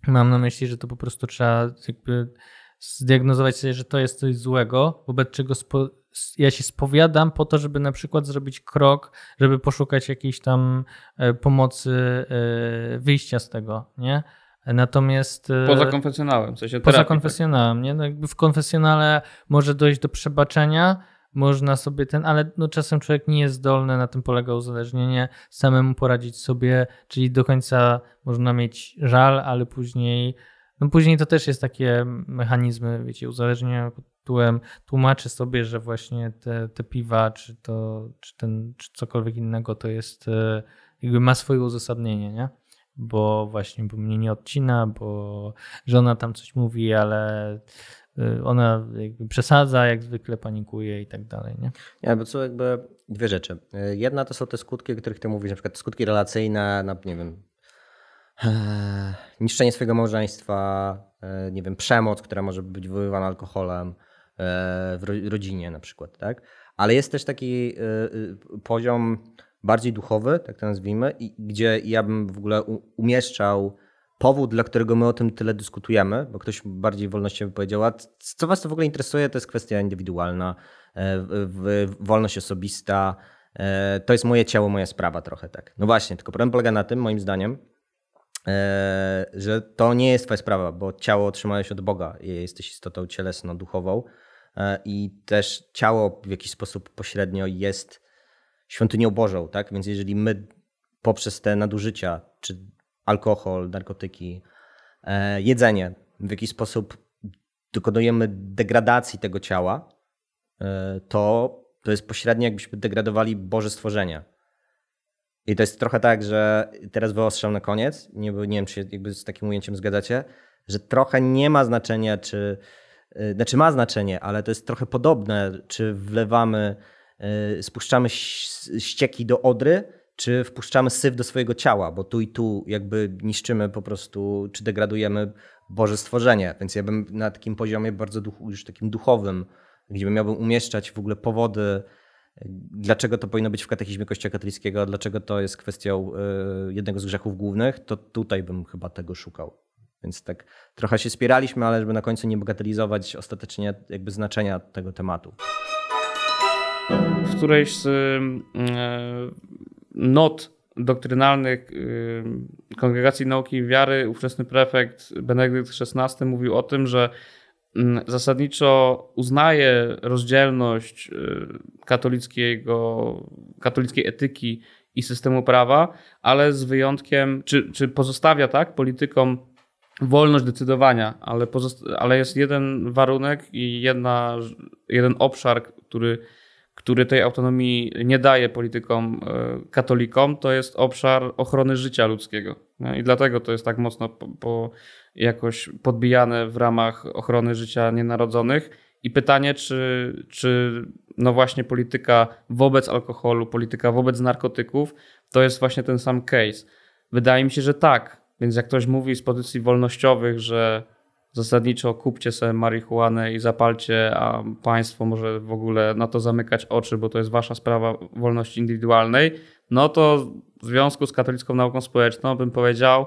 Mam na myśli, że to po prostu trzeba jakby zdiagnozować sobie, że to jest coś złego, wobec czego spo, ja się spowiadam po to, żeby na przykład zrobić krok, żeby poszukać jakiejś tam e, pomocy, e, wyjścia z tego, nie? Natomiast. E, poza konfesjonałem, w sensie Poza terapii, tak. konfesjonałem, nie? No jakby w konfesjonale może dojść do przebaczenia, można sobie ten, ale no czasem człowiek nie jest zdolny, na tym polega uzależnienie, samemu poradzić sobie, czyli do końca można mieć żal, ale później, no później to też jest takie mechanizmy, wiecie, uzależnienia pod tytułem tłumaczy sobie, że właśnie te, te piwa, czy to, czy ten, czy cokolwiek innego to jest, e, jakby ma swoje uzasadnienie, nie? Bo właśnie bo mnie nie odcina, bo żona tam coś mówi, ale y, ona przesadza, jak zwykle panikuje i tak dalej. Nie? Ja, bo co jakby dwie rzeczy. Jedna to są te skutki, o których ty mówisz, na przykład skutki relacyjne, na, nie wiem, niszczenie swojego małżeństwa, y, nie wiem, przemoc, która może być wywoływana alkoholem w rodzinie na przykład, tak? Ale jest też taki poziom bardziej duchowy, tak to nazwijmy, i gdzie ja bym w ogóle umieszczał powód, dla którego my o tym tyle dyskutujemy, bo ktoś bardziej wolnościowo powiedział, a co was to w ogóle interesuje, to jest kwestia indywidualna, e, wolność osobista, e, to jest moje ciało, moja sprawa trochę tak. No właśnie, tylko problem polega na tym, moim zdaniem, e, że to nie jest twoja sprawa, bo ciało otrzymałeś od Boga, jesteś istotą cielesno-duchową i też ciało w jakiś sposób pośrednio jest świątynią Bożą, tak? Więc jeżeli my poprzez te nadużycia, czy alkohol, narkotyki, e, jedzenie, w jakiś sposób dokonujemy degradacji tego ciała, e, to to jest pośrednio jakbyśmy degradowali Boże stworzenie. I to jest trochę tak, że teraz wyostrzam na koniec, nie, nie wiem, czy jakby z takim ujęciem zgadzacie, że trochę nie ma znaczenia, czy, e, znaczy ma znaczenie, ale to jest trochę podobne, czy wlewamy spuszczamy ścieki do odry, czy wpuszczamy syf do swojego ciała, bo tu i tu jakby niszczymy po prostu, czy degradujemy Boże stworzenie. Więc ja bym na takim poziomie bardzo już takim duchowym, gdzie bym miałbym umieszczać w ogóle powody, dlaczego to powinno być w katechizmie Kościoła katolickiego, dlaczego to jest kwestią e, jednego z grzechów głównych, to tutaj bym chyba tego szukał. Więc tak trochę się spieraliśmy, ale żeby na końcu nie bagatelizować ostatecznie jakby znaczenia tego tematu. W którejś z e, not doktrynalnych e, Kongregacji Nauki i Wiary ówczesny prefekt Benedykt XVI mówił o tym, że mm, zasadniczo uznaje rozdzielność e, katolickiego, katolickiej etyki i systemu prawa, ale z wyjątkiem, czy, czy pozostawia tak politykom wolność decydowania, ale, ale jest jeden warunek i jedna, jeden obszar, który który tej autonomii nie daje politykom e, katolikom, to jest obszar ochrony życia ludzkiego. I dlatego to jest tak mocno po, po jakoś podbijane w ramach ochrony życia nienarodzonych. I pytanie, czy, czy no właśnie polityka wobec alkoholu, polityka wobec narkotyków, to jest właśnie ten sam case. Wydaje mi się, że tak. Więc jak ktoś mówi z pozycji wolnościowych, że zasadniczo kupcie sobie marihuanę i zapalcie, a państwo może w ogóle na to zamykać oczy, bo to jest wasza sprawa wolności indywidualnej, no to w związku z katolicką nauką społeczną bym powiedział,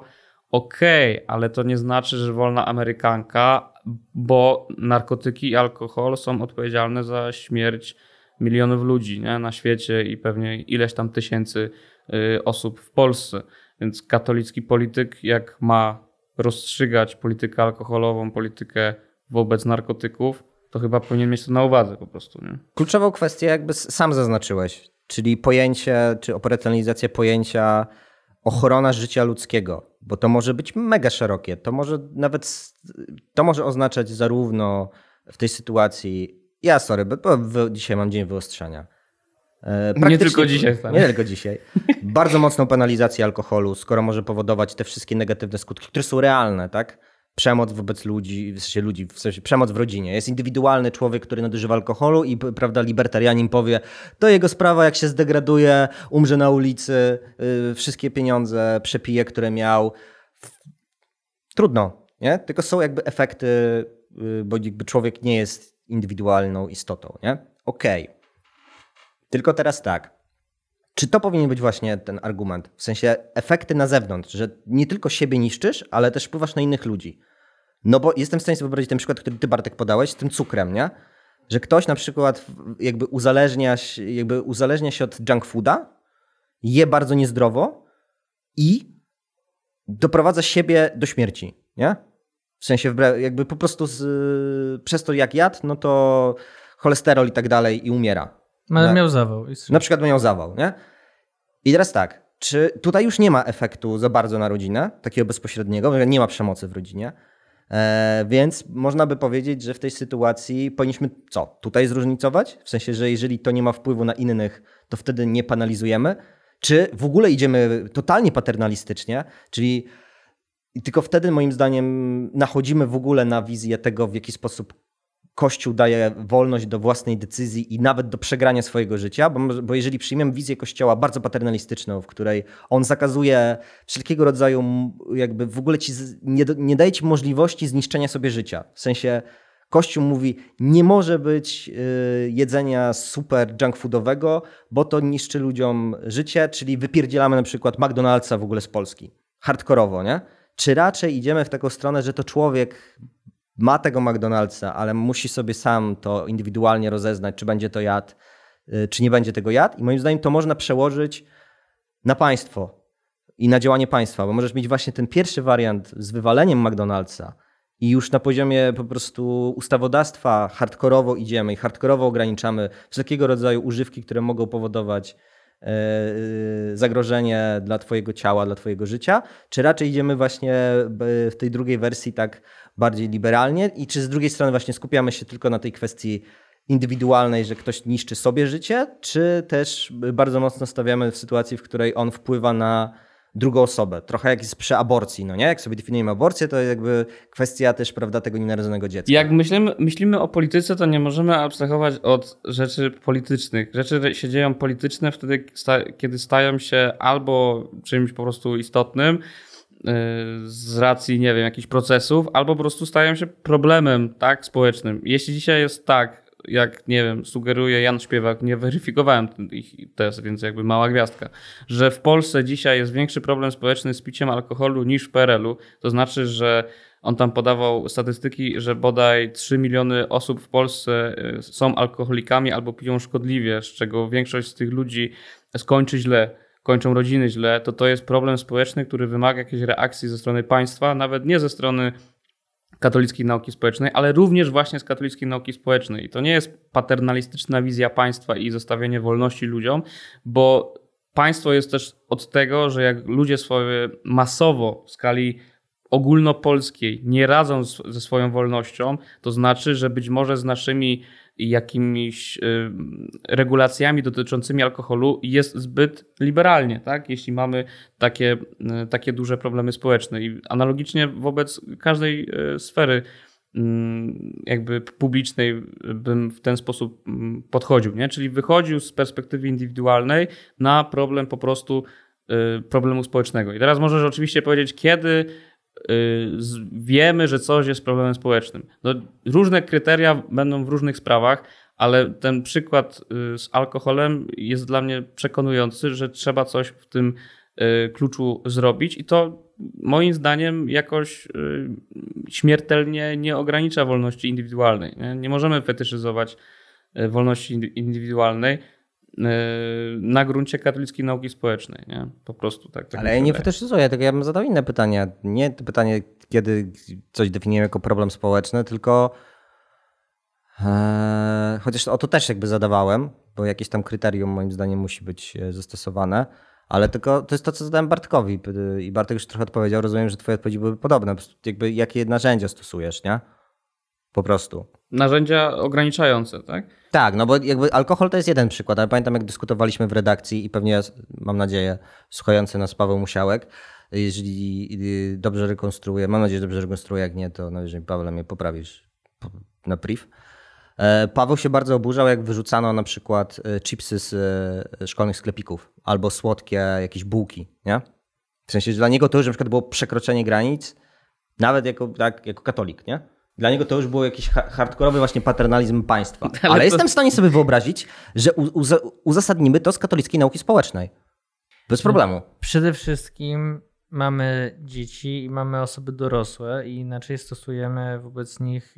okej, okay, ale to nie znaczy, że wolna Amerykanka, bo narkotyki i alkohol są odpowiedzialne za śmierć milionów ludzi nie? na świecie i pewnie ileś tam tysięcy y, osób w Polsce. Więc katolicki polityk, jak ma rozstrzygać politykę alkoholową, politykę wobec narkotyków, to chyba powinien mieć to na uwadze po prostu. Nie? Kluczową kwestię jakby sam zaznaczyłeś, czyli pojęcie, czy operacjonalizacja pojęcia ochrona życia ludzkiego, bo to może być mega szerokie. To może nawet, to może oznaczać zarówno w tej sytuacji, ja sorry, bo dzisiaj mam dzień wyostrzenia. E, nie tylko dzisiaj. Nie tylko dzisiaj. Bardzo mocną penalizację alkoholu, skoro może powodować te wszystkie negatywne skutki, które są realne, tak? Przemoc wobec ludzi, w sensie ludzi, w sensie przemoc w rodzinie. Jest indywidualny człowiek, który nadużywa alkoholu i prawda, libertarianin powie, to jego sprawa, jak się zdegraduje, umrze na ulicy, yy, wszystkie pieniądze przepije, które miał. Trudno, nie? Tylko są jakby efekty, yy, bo jakby człowiek nie jest indywidualną istotą, nie? Okej. Okay. Tylko teraz tak. Czy to powinien być właśnie ten argument? W sensie efekty na zewnątrz, że nie tylko siebie niszczysz, ale też wpływasz na innych ludzi. No bo jestem w stanie sobie wyobrazić ten przykład, który ty Bartek podałeś z tym cukrem, nie? Że ktoś na przykład jakby uzależnia się, jakby uzależnia się od junk fooda, je bardzo niezdrowo i doprowadza siebie do śmierci, nie? W sensie jakby po prostu z, przez to jak jadł, no to cholesterol i tak dalej i umiera. Ale miał zawał. Na przykład miał zawał, nie? I teraz tak, czy tutaj już nie ma efektu za bardzo na rodzinę, takiego bezpośredniego, nie ma przemocy w rodzinie, e, więc można by powiedzieć, że w tej sytuacji powinniśmy co? Tutaj zróżnicować? W sensie, że jeżeli to nie ma wpływu na innych, to wtedy nie panalizujemy? Czy w ogóle idziemy totalnie paternalistycznie, czyli tylko wtedy moim zdaniem nachodzimy w ogóle na wizję tego, w jaki sposób Kościół daje wolność do własnej decyzji i nawet do przegrania swojego życia, bo, bo jeżeli przyjmiemy wizję Kościoła bardzo paternalistyczną, w której on zakazuje wszelkiego rodzaju, jakby w ogóle ci nie, nie daje ci możliwości zniszczenia sobie życia. W sensie Kościół mówi, nie może być y, jedzenia super junk foodowego, bo to niszczy ludziom życie, czyli wypierdzielamy na przykład McDonald'sa w ogóle z Polski. Hardkorowo, nie? Czy raczej idziemy w taką stronę, że to człowiek ma tego McDonald'sa, ale musi sobie sam to indywidualnie rozeznać, czy będzie to jadł, y, czy nie będzie tego jadł. I moim zdaniem to można przełożyć na państwo i na działanie państwa, bo możesz mieć właśnie ten pierwszy wariant z wywaleniem McDonald'sa i już na poziomie po prostu ustawodawstwa hardkorowo idziemy i hardkorowo ograniczamy wszelkiego rodzaju używki, które mogą powodować e, y, zagrożenie dla Twojego ciała, dla Twojego życia, czy raczej idziemy właśnie w tej drugiej wersji tak bardziej liberalnie i czy z drugiej strony właśnie skupiamy się tylko na tej kwestii indywidualnej, że ktoś niszczy sobie życie, czy też bardzo mocno stawiamy w sytuacji, w której on wpływa na drugą osobę. Trochę jak jest przy aborcji, no nie? Jak sobie definiujemy aborcję, to jakby kwestia też, prawda, tego nienarodzonego dziecka. Jak myślimy, myślimy o polityce, to nie możemy abstrahować od rzeczy politycznych. Rzeczy się dzieją polityczne wtedy, kiedy stają się albo czymś po prostu istotnym, z racji, nie wiem, jakichś procesów, albo po prostu stają się problemem tak, społecznym. Jeśli dzisiaj jest tak, jak nie wiem, sugeruje Jan Śpiewak, nie weryfikowałem ich test, więc jakby mała gwiazdka, że w Polsce dzisiaj jest większy problem społeczny z piciem alkoholu niż w PRL-u, to znaczy, że on tam podawał statystyki, że bodaj 3 miliony osób w Polsce y, są alkoholikami albo piją szkodliwie, z czego większość z tych ludzi skończy źle kończą rodziny źle, to to jest problem społeczny, który wymaga jakiejś reakcji ze strony państwa, nawet nie ze strony katolickiej nauki społecznej, ale również właśnie z katolickiej nauki społecznej. I to nie jest paternalistyczna wizja państwa i zostawienie wolności ludziom, bo państwo jest też od tego, że jak ludzie swoje masowo w skali ogólnopolskiej nie radzą ze swoją wolnością, to znaczy, że być może z naszymi jakimiś y, regulacjami dotyczącymi alkoholu jest zbyt liberalnie, tak? jeśli mamy takie, y, takie duże problemy społeczne. I analogicznie wobec każdej y, sfery mm, jakby publicznej bym w ten sposób mm, podchodził, nie? Czyli wychodził z perspektywy indywidualnej na problem po prostu problemu społecznego. I teraz możesz oczywiście powiedzieć, kiedy wiemy, że coś jest problemem społecznym. No, różne kryteria będą w różnych sprawach, ale ten przykład y, z alkoholem jest dla mnie przekonujący, że trzeba coś w tym y, kluczu zrobić i to moim zdaniem jakoś y, śmiertelnie nie ogranicza wolności indywidualnej. Nie, możemy fetyszyzować y, wolności indy- indywidualnej y, na gruncie katolickiej nauki społecznej. Nie? Po prostu tak. tak Ale ja nie fetyszyzuję, tylko ja bym zadał inne pytanie. Nie to pytanie, kiedy coś definiujemy jako problem społeczny, tylko e, chociaż o to też jakby zadawałem, bo jakieś tam kryterium moim zdaniem musi być e, zastosowane, ale tylko to jest to, co zadałem Bartkowi i Bartek już trochę odpowiedział. Rozumiem, że twoje odpowiedzi były podobne. Jakby jakie narzędzia stosujesz, nie? Po prostu. Narzędzia ograniczające, tak? Tak, no bo jakby alkohol to jest jeden przykład, ale pamiętam jak dyskutowaliśmy w redakcji i pewnie, mam nadzieję, słuchający nas Paweł Musiałek, jeżeli y, dobrze rekonstruuję, mam nadzieję, że dobrze rekonstruuję, jak nie, to no, jeżeli Paweł mnie poprawisz po- na priv. E, Paweł się bardzo oburzał, jak wyrzucano na przykład e, chipsy z e, szkolnych sklepików albo słodkie jakieś bułki, nie? W sensie, że dla niego to już na przykład było przekroczenie granic, nawet jako, tak, jako katolik, nie? Dla niego to już był jakiś ha- hardkorowy właśnie paternalizm państwa. Ale, Ale to- jestem w stanie sobie wyobrazić, że u- uza- uzasadnimy to z katolickiej nauki społecznej. Bez problemu. Przede wszystkim mamy dzieci i mamy osoby dorosłe i inaczej stosujemy wobec nich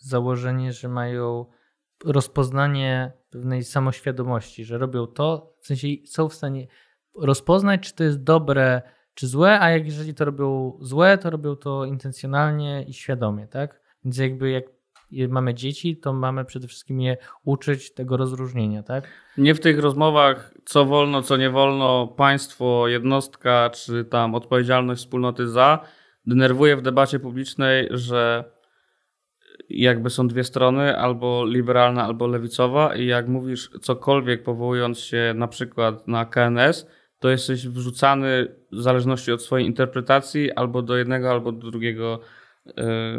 założenie, że mają rozpoznanie pewnej samoświadomości, że robią to, w sensie są w stanie rozpoznać, czy to jest dobre, czy złe, a jak jeżeli to robią złe, to robią to intencjonalnie i świadomie, tak? Więc jakby jak mamy dzieci, to mamy przede wszystkim je uczyć tego rozróżnienia, tak? Nie w tych rozmowach, co wolno, co nie wolno, państwo, jednostka, czy tam odpowiedzialność wspólnoty za, denerwuje w debacie publicznej, że jakby są dwie strony, albo liberalna, albo lewicowa, i jak mówisz cokolwiek, powołując się na przykład na KNS, to jesteś wrzucany w zależności od swojej interpretacji albo do jednego, albo do drugiego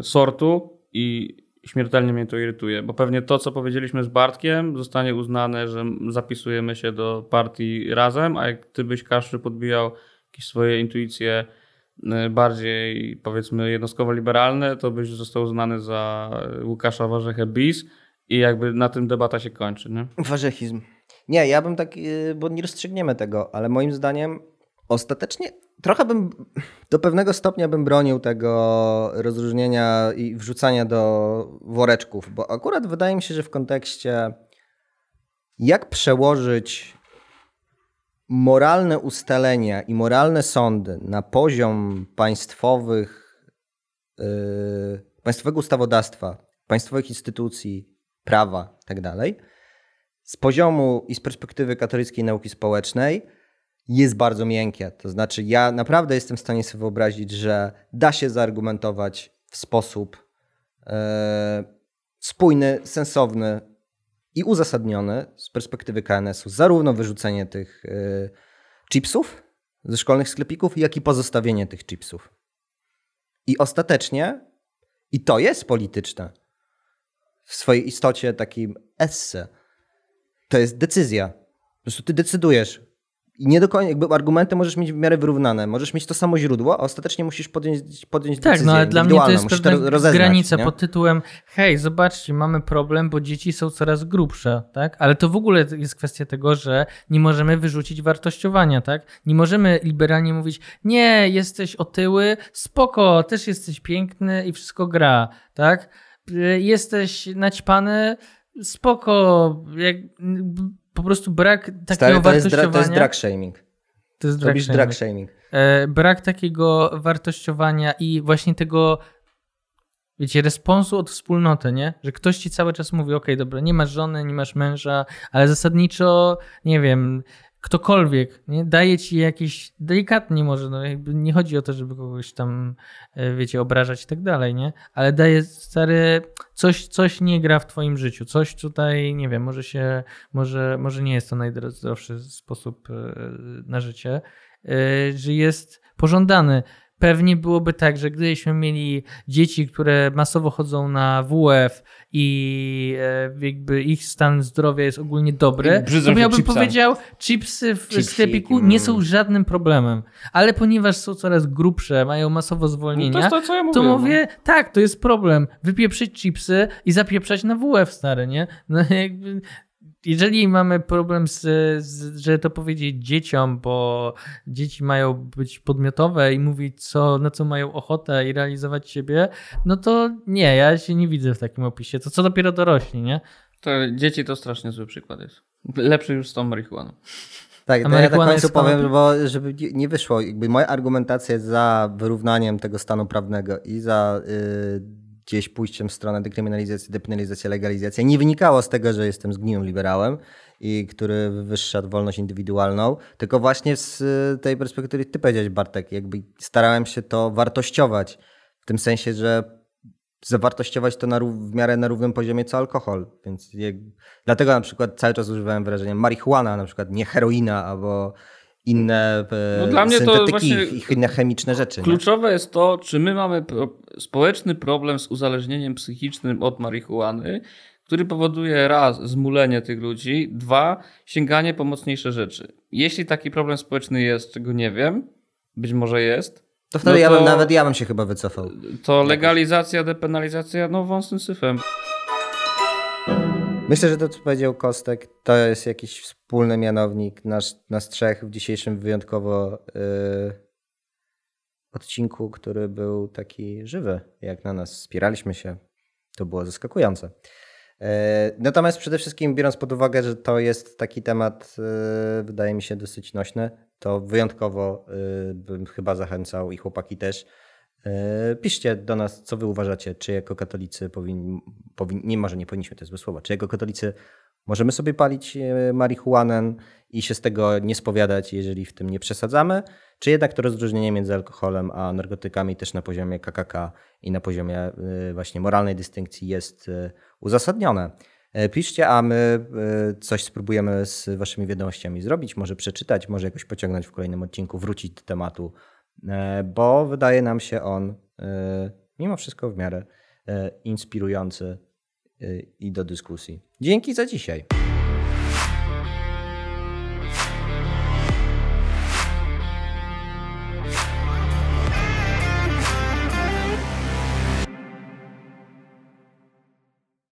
sortu i śmiertelnie mnie to irytuje, bo pewnie to, co powiedzieliśmy z Bartkiem, zostanie uznane, że zapisujemy się do partii razem, a jak ty byś Kaszczy podbijał jakieś swoje intuicje e, bardziej powiedzmy jednostkowo-liberalne, to byś został uznany za e, Łukasza Warzechę bis i jakby na tym debata się kończy. Nie? Warzechizm. Nie, ja bym tak, bo nie rozstrzygniemy tego, ale moim zdaniem ostatecznie trochę bym do pewnego stopnia bym bronił tego rozróżnienia i wrzucania do woreczków, bo akurat wydaje mi się, że w kontekście jak przełożyć moralne ustalenia i moralne sądy na poziom państwowych, yy, państwowego ustawodawstwa, państwowych instytucji, prawa itd., z poziomu i z perspektywy katolickiej nauki społecznej jest bardzo miękkie. To znaczy, ja naprawdę jestem w stanie sobie wyobrazić, że da się zaargumentować w sposób e, spójny, sensowny i uzasadniony z perspektywy KNS-u zarówno wyrzucenie tych e, chipsów ze szkolnych sklepików, jak i pozostawienie tych chipsów. I ostatecznie, i to jest polityczne, w swojej istocie takim esse, to jest decyzja. Po prostu ty decydujesz. I nie do końca, jakby argumenty możesz mieć w miarę wyrównane. Możesz mieć to samo źródło, a ostatecznie musisz podjąć, podjąć Tak, decyzję no ale dla mnie to jest rozeznać, granica nie? pod tytułem hej, zobaczcie, mamy problem, bo dzieci są coraz grubsze, tak? Ale to w ogóle jest kwestia tego, że nie możemy wyrzucić wartościowania, tak? Nie możemy liberalnie mówić, nie, jesteś otyły, spoko, też jesteś piękny i wszystko gra, tak? Y, Jesteś naćpany, spoko, jak, po prostu brak takiego Stary, to jest, wartościowania. to jest drag shaming. To jest Robisz shaming. drag shaming. E, brak takiego wartościowania i właśnie tego, wiecie, responsu od wspólnoty, nie? Że ktoś ci cały czas mówi, okej, dobra, nie masz żony, nie masz męża, ale zasadniczo, nie wiem, ktokolwiek, nie? Daje ci jakieś, delikatnie może, no jakby nie chodzi o to, żeby kogoś tam, e, wiecie, obrażać i tak dalej, nie? Ale daje, stary, coś, coś nie gra w twoim życiu, coś tutaj, nie wiem, może się, może, może nie jest to najzdrowszy sposób e, na życie, e, że jest pożądany. Pewnie byłoby tak, że gdybyśmy mieli dzieci, które masowo chodzą na WF i e, jakby ich stan zdrowia jest ogólnie dobry, to ja bym powiedział, chipsy w Chipsiki, sklepiku mm. nie są żadnym problemem. Ale ponieważ są coraz grubsze, mają masowo No zwolnienia, to jest to, co ja mówię. to no. mówię, tak, to jest problem. Wypieprzyć chipsy i zapieprzać na WF, stary, nie? No jakby, jeżeli mamy problem z, z, że to powiedzieć dzieciom, bo dzieci mają być podmiotowe i mówić, co, na co mają ochotę i realizować siebie, no to nie, ja się nie widzę w takim opisie. To co dopiero dorośli, nie? To dzieci to strasznie zły przykład jest. Lepszy już z tą marihuaną. Tak, to ja na marihuana końcu jest powiem, bo żeby nie- wyszło, jakby moja argumentacja za wyrównaniem tego stanu prawnego i za y, gdzieś pójściem w stronę dekryminalizacji, depenalizacji, legalizacji nie wynikało z tego, że jestem zgniłym liberałem i który wywyższa wolność indywidualną, tylko właśnie z y, tej perspektywy, ty powiedziałeś Bartek, jakby starałem się to wartościować w tym sensie, że zawartościować to na, w miarę na równym poziomie co alkohol. Więc dlatego na przykład cały czas używałem wyrażenia marihuana, na przykład nie heroina albo inne e, No dla mnie to właśnie inne chemiczne rzeczy. nie? Kluczowe jest to, czy my mamy pro, społeczny problem z uzależnieniem psychicznym od marihuany, który powoduje raz zmulenie tych ludzi, dwa sięganie po mocniejsze rzeczy. Jeśli taki problem społeczny jest, czego nie wiem, być może jest, To wtedy no ja bym, to- nawet ja bym się chyba wycofał. to legalizacja, depenalizacja, no wąsnym syfem. Myślę, że to, co powiedział Kostek, to jest jakiś wspólny mianownik nasz, nas trzech w dzisiejszym wyjątkowo y, odcinku, który był taki żywy, jak na nas wspieraliśmy się. To było zaskakujące. Y, natomiast przede wszystkim, biorąc pod uwagę, że to jest taki temat, y, wydaje mi się, dosyć nośny, to wyjątkowo y, bym chyba zachęcał i chłopaki też. Y, Piszcie do nas, co wy uważacie, czy jako katolicy powinni, powinni nie może nie powinniśmy, to jest słowa, czy jako katolicy możemy sobie palić e, marihuanę i się z tego nie spowiadać, jeżeli w tym nie przesadzamy, czy jednak to rozróżnienie między alkoholem a narkotykami też na poziomie KKK i na poziomie e, właśnie moralnej dystynkcji jest e, uzasadnione. E, Piszcie, a my e, coś spróbujemy z waszymi wiadomościami zrobić, może przeczytać, może jakoś pociągnąć w kolejnym odcinku, wrócić do tematu, e, bo wydaje nam się on e, mimo wszystko w miarę e, inspirujący e, i do dyskusji. Dzięki za dzisiaj.